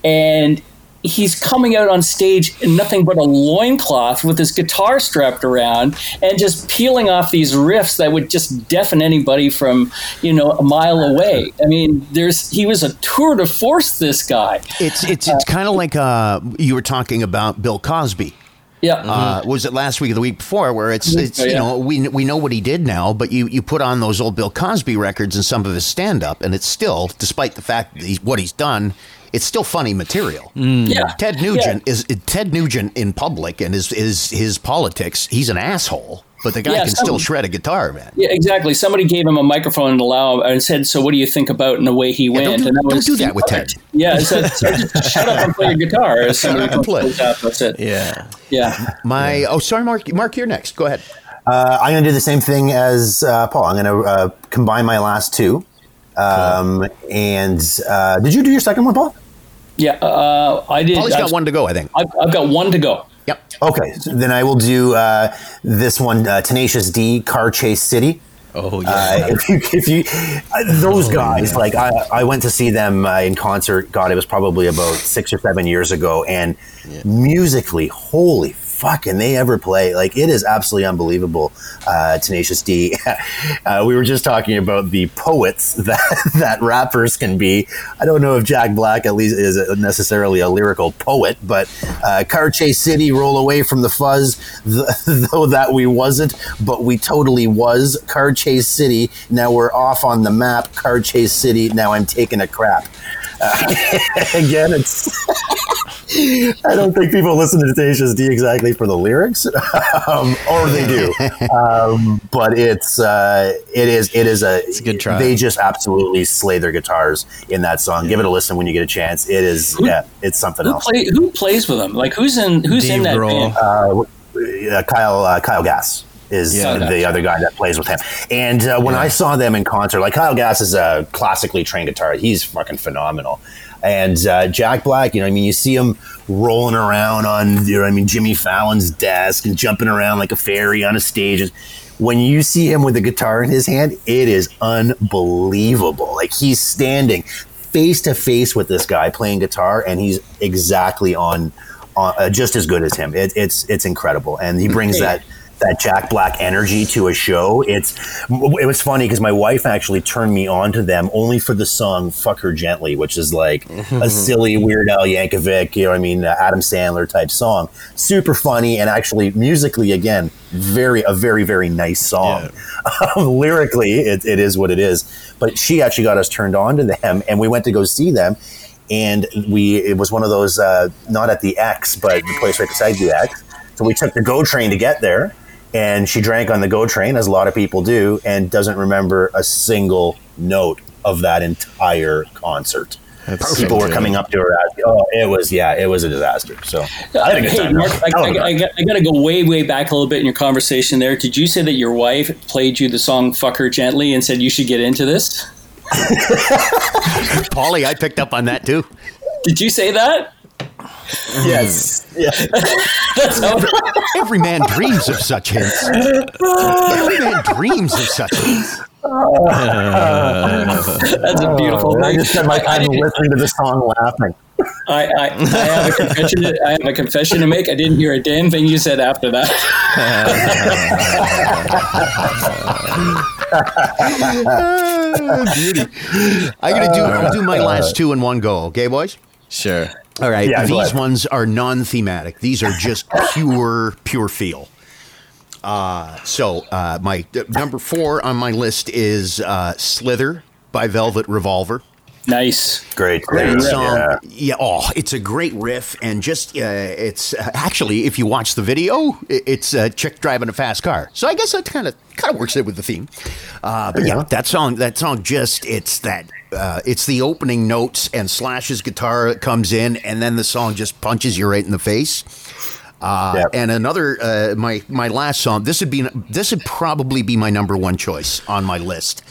and he's coming out on stage in nothing but a loincloth with his guitar strapped around and just peeling off these riffs that would just deafen anybody from you know a mile away. I mean, there's he was a tour de force. This guy. It's it's it's kind of like uh, you were talking about Bill Cosby. Yeah. Uh, was it last week or the week before? Where it's it's Oh, you know we we know what he did now, but you you put on those old Bill Cosby records and some of his stand up, and it's still, despite the fact that he's, what he's done, it's still funny material. yeah. Ted Nugent is Ted Nugent in public and his his his politics. He's an asshole, but the guy Yeah, can still shred a guitar, man. Yeah, exactly. Somebody gave him a microphone and allow and said, "So what do you think about?" And away he went. don't do- and that don't was do that with Ted. Yeah, it said, so just shut up and play your guitar. Somebody up and play. That's it. yeah Yeah. My oh sorry, Mark. Mark, you're next. Go ahead. Uh, I'm going to do the same thing as uh, Paul. I'm going to uh, combine my last two. Um, and uh, did you do your second one, Paul? Yeah, uh, I did. Paulie's got I've- one to go, I think. I've, I've got one to go. Yep. Okay, so then I will do uh, this one, uh, Tenacious D, Car Chase City. oh Uh, yeah if you, if you, uh, those guys, like I, I went to see them uh, in concert. God, it was probably about six or seven years ago, and musically, holy fuck can they ever play? Like it is absolutely unbelievable. Uh, Tenacious D. uh, we were just talking about the poets that that rappers can be. I don't know if Jack Black at least is necessarily a lyrical poet, but uh, Car Chase City, roll away from the fuzz. Th- though that we wasn't, but we totally was. Car Chase City. Now we're off on the map. Car Chase City. Now I'm taking a crap. Uh, again, it's. I don't think people listen to Tenacious D exactly for the lyrics, um, or they do. Um, but it's uh, it is it is a it's a good try. They just absolutely slay their guitars in that song. Give it a listen when you get a chance. It is Who- yeah, it's something Who else. play Who plays with them? Like who's in Who's in that Grohl. band? uh, Kyle uh, Kyle Gass is Yeah. the other guy that plays with him. And uh, when I saw them in concert, like Kyle Gass is a classically trained guitar. He's fucking phenomenal. And uh, Jack Black, you know, I mean, you see him rolling around on, you know, I mean, Jimmy Fallon's desk and jumping around like a fairy on a stage. When you see him with a guitar in his hand, it is unbelievable. Like he's standing face to face with this guy playing guitar, and he's exactly on, on uh, just as good as him. It, it's it's incredible, and he brings that that Jack Black energy to a show. It's it was funny because my wife actually turned me on to them only for the song "Fuck Her Gently," which is like a silly Weird Al Yankovic, you know, what I mean, uh, Adam Sandler type song. Super funny and actually musically, again, very a very very nice song. Lyrically, it, it is what it is. But she actually got us turned on to them, and we went to go see them. And we it was one of those uh, not at the X, but the place right beside the X. So we took the GO train to get there, and she drank on the GO train, as a lot of people do, and doesn't remember a single note of that entire concert. That's people so were coming up to her. Asking, oh, it was yeah, it was a disaster. So I had a good Hey, time. Mark, I, Hell of a I, time. I, got, I got to go way, way back a little bit in your conversation there. Did you say that your wife played you the song "Fuck Her Gently" and said you should get into this? Paulie, I picked up on that too. Did you say that? Yes, yeah. That's how, Every man dreams of such hints. Every man dreams of such hints. that's a beautiful oh, I thing. just spent my I- I time listening to the song, laughing. I, I, I have a confession. To, I have a confession to make. I didn't hear a damn thing you said after that. Beauty. I'm gonna do. I'll do my last two in one go. Okay, boys. Sure. All right. Yeah, These ones are non-thematic. These are just pure, pure feel. Uh, so uh, my uh, number four on my list is uh, "Slither" by Velvet Revolver. Nice. Great, Great great song. Yeah. Yeah. Oh, it's a great riff, and just uh, it's uh, actually, if you watch the video, it's a chick driving a fast car. So I guess that kind of kind of works in with the theme. Uh, but yeah, that song, that song, just it's that. Uh, it's the opening notes and Slash's guitar comes in, and then the song just punches you right in the face. Uh, Yep. And another, uh, my my last song. This would be this would probably be my number one choice on my list.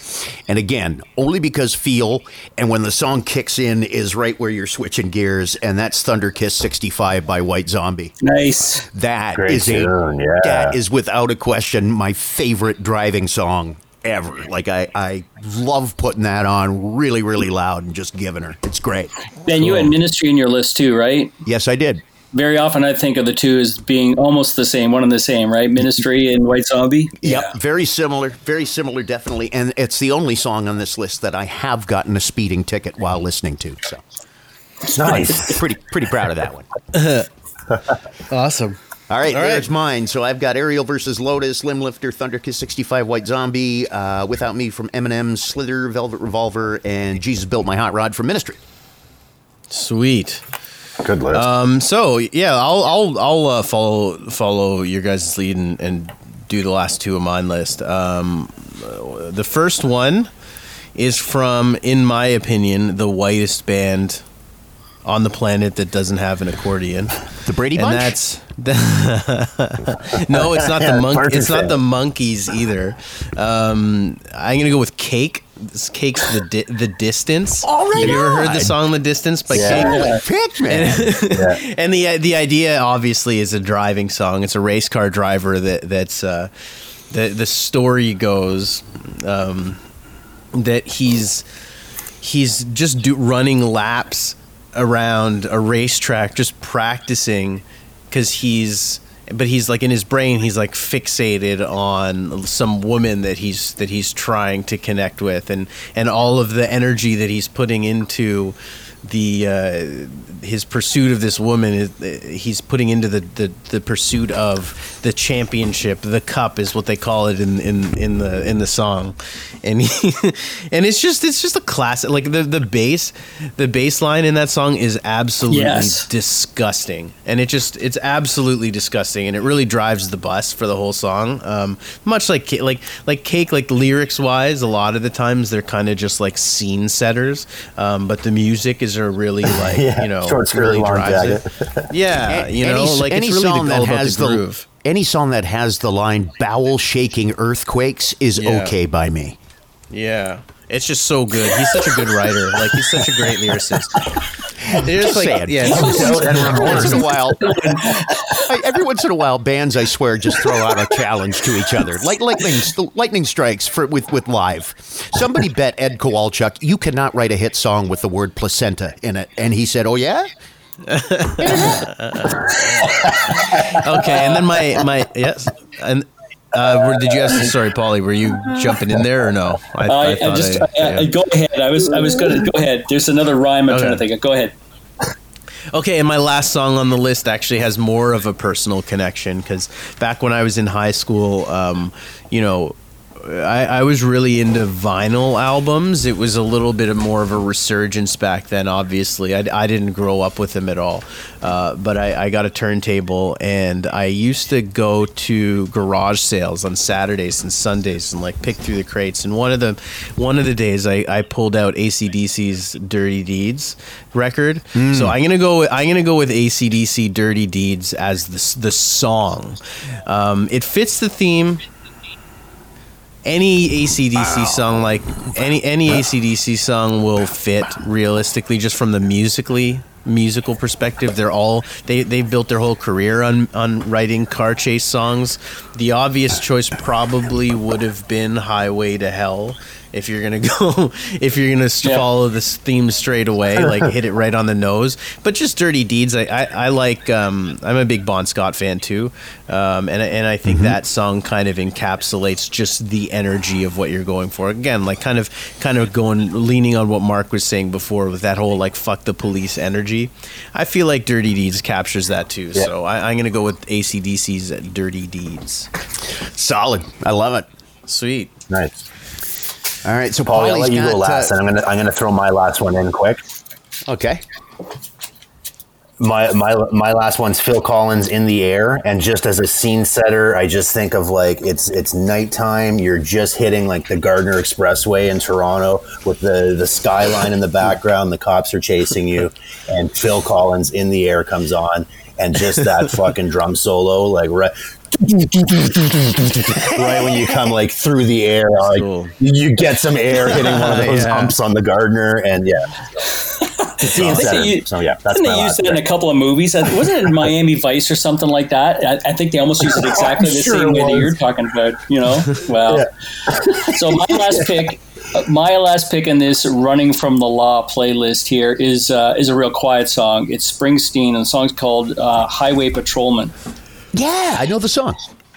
And again, only because feel and when the song kicks in is right where you're switching gears, and that's Thunder Kiss '65 by White Zombie. Nice. That Great is a tune, yeah. that is without a question my favorite driving song ever. Like I I love putting that on really really loud and just giving her. It's great. Ben, you had ministry in your list too, right? Yes, I did. Very often, I think of the two as being almost the same, one and the same, right? Ministry and White Zombie. Yep, very similar, very similar, definitely. And it's the only song on this list that I have gotten a speeding ticket while listening to. So Nice. pretty pretty proud of that one. Awesome. All right, All right. there's mine. So I've got Ariel versus Lotus, Limblifter, Thunderkiss 65, White Zombie, uh, Without Me from Eminem, Slither, Velvet Revolver, and Jesus Built My Hot Rod from Ministry. Sweet. Good list. Um, so yeah, I'll I'll I'll uh, follow follow your guys' lead and, and do the last two of mine list. Um, the first one is from, in my opinion, the whitest band on the planet that doesn't have an accordion, The Brady and Bunch? that's no, it's not the monk. It's not the Monkees either. Um, I'm gonna go with Cake. This Cake's the di- the distance. Oh, right Have you ever heard the song "The Distance" by Yeah. Cake? Holy pick, man. and the the idea obviously is a driving song. It's a race car driver that that's uh, the the story goes um, that he's he's just do, running laps around a racetrack, just practicing because he's but he's like in his brain he's like fixated on some woman that he's that he's trying to connect with and and all of the energy that he's putting into the uh, his pursuit of this woman is he's putting into the, the, the pursuit of the championship the cup is what they call it in, in, in the in the song. And he, and it's just it's just a classic like the the bass the bass line in that song is absolutely Yes. disgusting. And it just it's absolutely disgusting and it really drives the bus for the whole song. Um, much like like like cake like lyrics wise a lot of the times they're kind of just like scene setters um, but the music is a really like Yeah, you know short skirt, really long drives it yeah you know any, like any it's really song the, that has the the, any song that has the line "bowel shaking earthquakes" is Yeah. okay by me. Yeah. It's just so good. He's such a good writer. Like he's such a great lyricist. It's Just like saying. yeah, it's just- every once in a while, I- every once in a while, bands I swear just throw out a challenge to each other, like lightning lightning strikes for with with live. Somebody bet Ed Kowalczyk you cannot write a hit song with the word placenta in it, and he said, "Oh yeah." okay, and then my my yes, and uh, were, did you ask? Sorry, Paulie, were you jumping in there or no? I, I, thought just I- I, I, yeah. go ahead. I was I was going to go ahead. There's another rhyme I'm trying to think of. Go ahead. Okay, and my last song on the list actually has more of a personal connection because back when I was in high school, um, you know, I, I was really into vinyl albums. It was a little bit of more of a resurgence back then. Obviously, I, I didn't grow up with them at all, uh, but I, I got a turntable, and I used to go to garage sales on Saturdays and Sundays and like pick through the crates. And one of the one of the days, I, I pulled out ACDC's "Dirty Deeds" record. So I'm gonna go. With, I'm gonna go with ACDC "Dirty Deeds" as the the song. Um, it fits the theme any ACDC song, like any any ACDC song, will fit realistically just from the musically musical perspective. They're all they they built their whole career on on writing car chase songs. The obvious choice probably would have been Highway to Hell. If you're gonna go, if you're gonna Yeah. follow this theme straight away, like hit it right on the nose. But just Dirty Deeds, I, I, I like. Um, I'm a big Bon Scott fan too, um, and I- and I think that song kind of encapsulates just the energy of what you're going for. Again, like kind of kind of going leaning on what Mark was saying before with that whole like fuck the police energy. I feel like Dirty Deeds captures that too. Yeah. So I, I'm gonna go with ACDC's Dirty Deeds. Solid. I love it. Sweet. Nice. All right, so Paul, I'll let you go last, uh, and I'm gonna I'm gonna throw my last one in quick. okay. My my my last one's Phil Collins in the air, and just as a scene setter, I just think of like it's it's nighttime. You're just hitting like the Gardiner Expressway in Toronto with the the skyline in the background. The cops are chasing you, and Phil Collins in the air comes on, and just that fucking drum solo, like right. Right when you come like through the air, like Cool. you get some air hitting one of those Yeah. humps on the Gardiner, and yeah, Scene I think setter. they u- so yeah, that's Didn't they use last that in a couple of movies? Wasn't it in Miami Vice or something like that? I, I think they almost used it exactly the sure same way that you're talking about. You know, well. so my last pick, uh, my last pick in this "Running from the Law" playlist here is uh, is a real quiet song. It's Springsteen, and the song's called uh, "Highway Patrolman." Yeah, I know the song.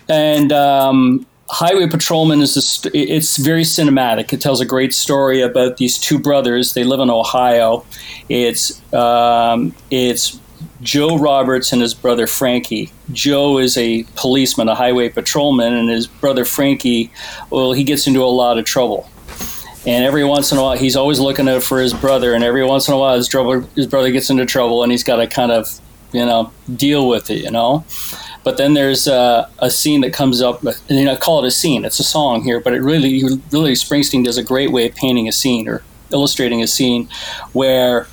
and um, Highway Patrolman is a st- it's very cinematic. It tells a great story about these two brothers. They live in Ohio. It's um, it's Joe Roberts and his brother Frankie. Joe is a policeman, a highway patrolman, and his brother Frankie, well, he gets into a lot of trouble. And every once in a while, he's always looking out for his brother. And every once in a while, his, trouble, his brother gets into trouble, and he's got to kind of, you know, deal with it. You know. But then there's uh, a scene that comes up, and you know, call it a scene. It's a song here, but it really, really, Springsteen does a great way of painting a scene or illustrating a scene where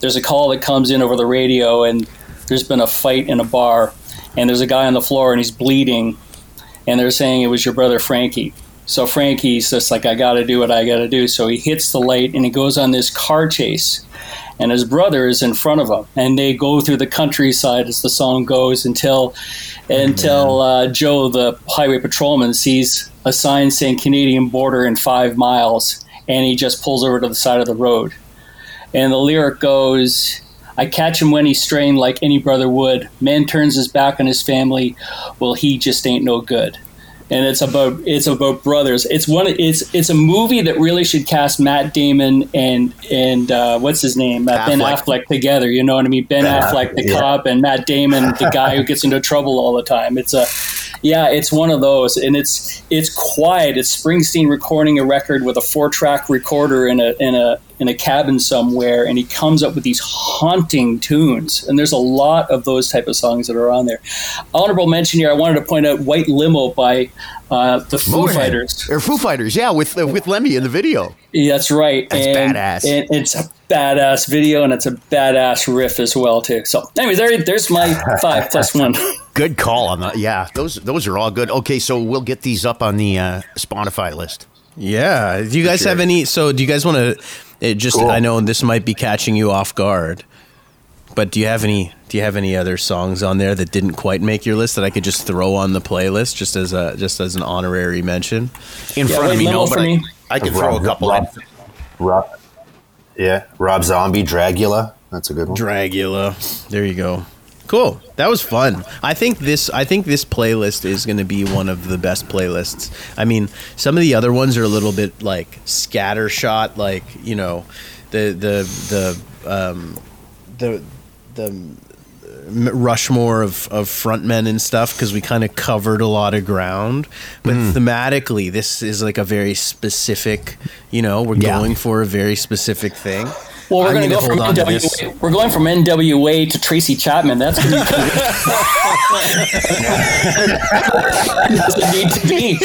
there's a call that comes in over the radio, and there's been a fight in a bar, and there's a guy on the floor, and he's bleeding, and they're saying it was your brother Frankie. So Frankie's just like, I got to do what I got to do. So he hits the light, and he goes on this car chase and his brother is in front of him, and they go through the countryside as the song goes until until uh, Joe, the highway patrolman, sees a sign saying Canadian border in five miles, and he just pulls over to the side of the road. And the lyric goes, I catch him when he's straying like any brother would. Man turns his back on his family. Well, he just ain't no good and it's about it's about brothers. It's one. It's it's a movie that really should cast Matt Damon and and uh, what's his name uh, Ben Affleck together. You know what I mean? Ben, ben Affleck, the yeah. cop, and Matt Damon, the guy who gets into trouble all the time. It's a yeah, it's one of those, and it's it's quiet. It's Springsteen recording a record with a four track recorder in a in a in a cabin somewhere and he comes up with these haunting tunes and there's a lot of those type of songs that are on there honorable mention here i wanted to point out white limo by uh, the Foo Motorhead. Fighters. Or Foo Fighters, yeah, with uh, with Lemmy in the video. Yeah, that's right. That's and, badass. And it's a badass video, and it's a badass riff as well too. So, anyways, there, there's my five plus one. Good call on that. Yeah, those those are all good. Okay, so we'll get these up on the uh, Spotify list. Yeah. Do you guys sure. have any? So, do you guys want to? It just cool. I know this might be catching you off guard, but do you have any do you have any other songs on there that didn't quite make your list that I could just throw on the playlist just as a just as an honorary mention? In yeah, front of me, no, but I, I could throw a couple Rob, in. Rob, yeah, Rob Zombie, Dragula. That's a good one. Dragula. There you go. Cool. That was fun. I think this I think this playlist is going to be one of the best playlists. I mean, some of the other ones are a little bit like scattershot like, you know, the the the um the the Rushmore of, of frontmen and stuff because we kind of covered a lot of ground. But mm. thematically, this is like a very specific, you know, we're yeah. going for a very specific thing. Well, we're going to go from NWA. We're going from NWA to Tracy Chapman. That's going to need to be.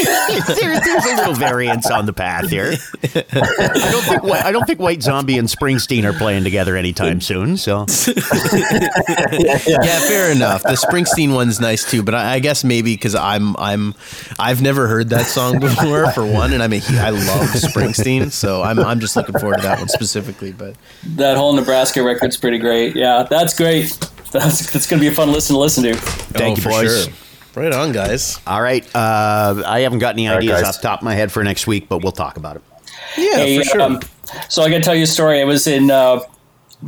There, there's a little variance on the path here. I don't think I don't think White Zombie and Springsteen are playing together anytime soon. So, yeah, fair enough. The Springsteen one's nice too, but I, I guess maybe because I'm I'm I've never heard that song before for one, and I mean I love Springsteen, so I'm I'm just looking forward to that one specifically. But that whole Nebraska record's pretty great. Yeah, that's great. That's that's going to be a fun listen to listen to. Thank oh, you, boys. Sure. Right on, guys. All right. Uh, I haven't got any ideas right, off the top of my head for next week, but we'll talk about it. Yeah, hey, for sure. Um, so I got to tell you a story. I was in uh,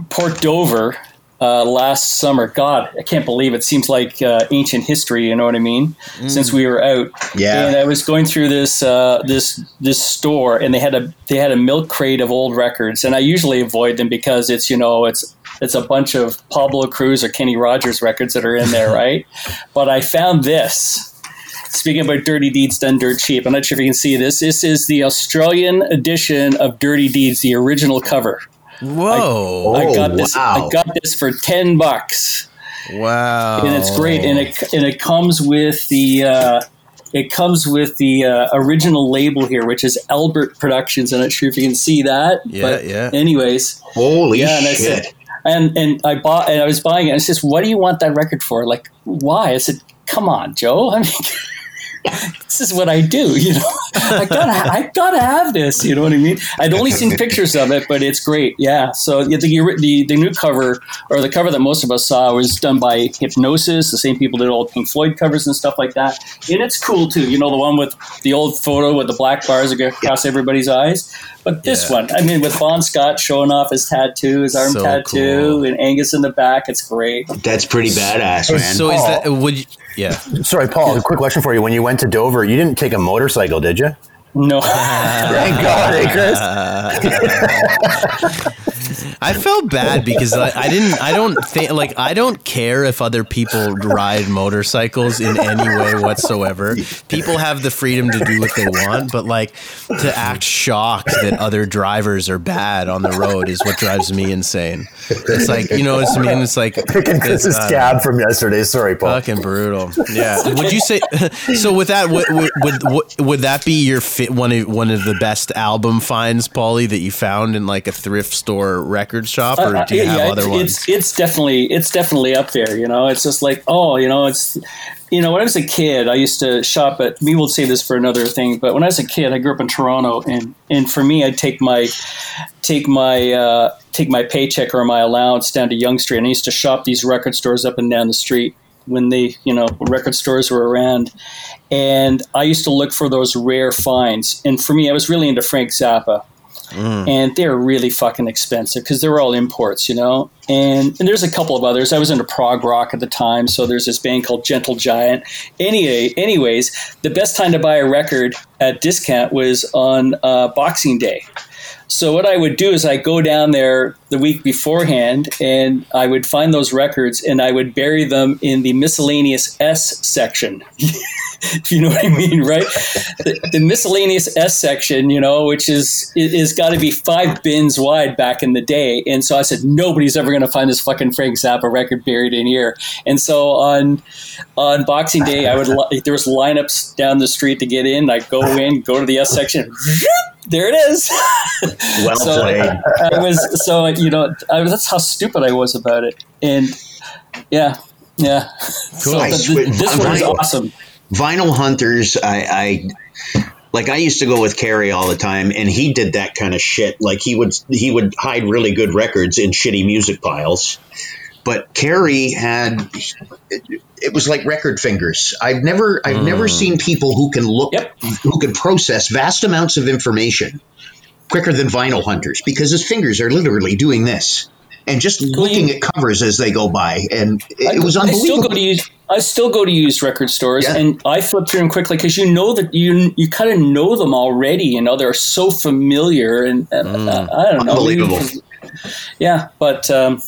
Port Dover uh, last summer. God, I can't believe it. Seems like uh, ancient history. You know what I mean? Mm. Since we were out, yeah. And I was going through this uh, this this store, and they had a they had a milk crate of old records, and I usually avoid them because it's you know it's it's a bunch of Pablo Cruise or Kenny Rogers records that are in there, right? but I found this. Speaking about Dirty Deeds Done Dirt Cheap, I'm not sure if you can see this. This is the Australian edition of Dirty Deeds, the original cover. Whoa! I, I got this. Wow. I got this for ten bucks. Wow! And it's great, and it and it comes with the. Uh, it comes with the uh, original label here, which is Albert Productions. I'm not sure if you can see that. Yeah, but yeah. Anyways, holy yeah, and I shit! Said, and and I bought and I was buying it. And I says, "What do you want that record for? Like, why?" I said, "Come on, Joe. I mean." This is what I do, you know. I gotta, I gotta have this. You know what I mean? I'd only seen pictures of it, but it's great. Yeah. So the, the the new cover or the cover that most of us saw was done by Hipgnosis, the same people did all Pink Floyd covers and stuff like that. And it's cool too. You know, the one with the old photo with the black bars across everybody's eyes. But this yeah. one, I mean, with Bon Scott showing off his tattoo, his arm so tattoo, cool. and Angus in the back, it's great. That's pretty badass, man. So is that oh. would you, yeah? Sorry, Paul. A quick question for you. When you went to Dover, you didn't take a motorcycle, did you? No. Thank God, hey Chris. I felt bad because I, I, didn't. I don't think like I don't care if other people ride motorcycles in any way whatsoever. People have the freedom to do what they want, but like to act shocked that other drivers are bad on the road is what drives me insane. It's like you know what I mean. It's like picking Chris's uh, cab from yesterday. Sorry, Paul. Fucking brutal. Yeah. Would you say so? With that, would would, would, would that be your fit, one of one of the best album finds, Paulie, that you found in like a thrift store record shop, or uh, do you have yeah, other ones? It's it's definitely it's definitely up there. You know, it's just like oh, you know, it's you know, when I was a kid, I used to shop at. We will say this for another thing, but when I was a kid, I grew up in Toronto, and and for me, I'd take my take my uh, take my paycheck or my allowance down to Yonge Street, and I used to shop these record stores up and down the street when they you know record stores were around, and I used to look for those rare finds. And for me, I was really into Frank Zappa and they're really fucking expensive because they're all imports, you know. And and there's a couple of others. I was into prog rock at the time, so there's this band called Gentle Giant. Anyway, anyways, the best time to buy a record at discount was on uh, Boxing Day. So what I would do is I go down there the week beforehand and I would find those records and I would bury them in the miscellaneous S section. if you know what I mean, right? The, the miscellaneous S section, you know, which is is got to be five bins wide back in the day. And so I said, nobody's ever going to find this fucking Frank Zappa record buried in here. And so on on Boxing Day, I would li- there was lineups down the street to get in. I go in, go to the S section. There it is. Well so played. I was so you know I, that's how stupid I was about it, and yeah, yeah. So the- this one is awesome. Vinyl hunters, I, I like. I used to go with Carrie all the time, and he did that kind of shit. Like he would he would hide really good records in shitty music piles. But Carrie had it, it was like record fingers. I've never I've never hmm. seen people who can look Yep. who can process vast amounts of information quicker than vinyl hunters because his fingers are literally doing this and just looking at covers as they go by and it, it was I still unbelievable. go to use. I still go to used record stores, Yeah. and I flip through them quickly because you know that you you kind of know them already. You know they're so familiar, and, and uh, I don't know. Unbelievable. Yeah, but um,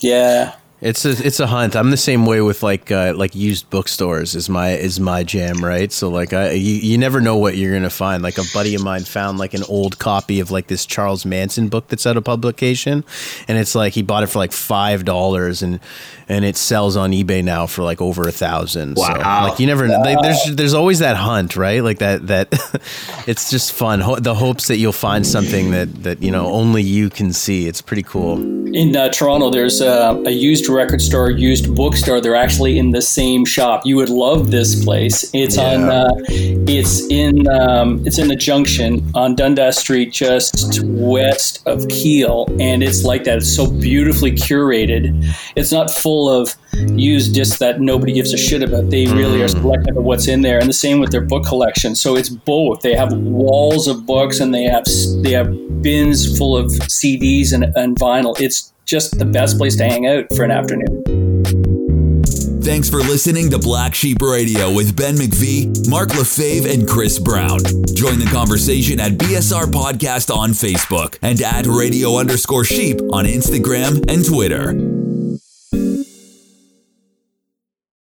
yeah, It's a it's a hunt. I'm the same way with like uh, like used bookstores is my is my jam, right? So like I you, you never know what you're gonna find. Like a buddy of mine found like an old copy of like this Charles Manson book that's out of publication, and it's like he bought it for like five dollars and and it sells on eBay now for like over a thousand. So Wow. like you never know. Like, there's there's always that hunt, right? Like that that it's just fun. Ho- the hopes that you'll find something that that you know only you can see. It's pretty cool. in uh, Toronto, there's uh, a used record store, used bookstore. They're actually in the same shop. You would love this place. It's on. Uh, it's in. Um, it's in the junction on Dundas Street, just west of Keele, and it's like that. It's so beautifully curated. It's not full of used discs that nobody gives a shit about. They really are mm. selective of what's in there, and the same with their book collection. So it's both. They have walls of books, and they have they have bins full of CDs and, and vinyl. It's just the best place to hang out for an afternoon. Thanks for listening to Black Sheep Radio with Ben McVee, Mark LaFave, and Chris Brown. Join the conversation at BSR Podcast on Facebook and at radio underscore sheep on Instagram and Twitter.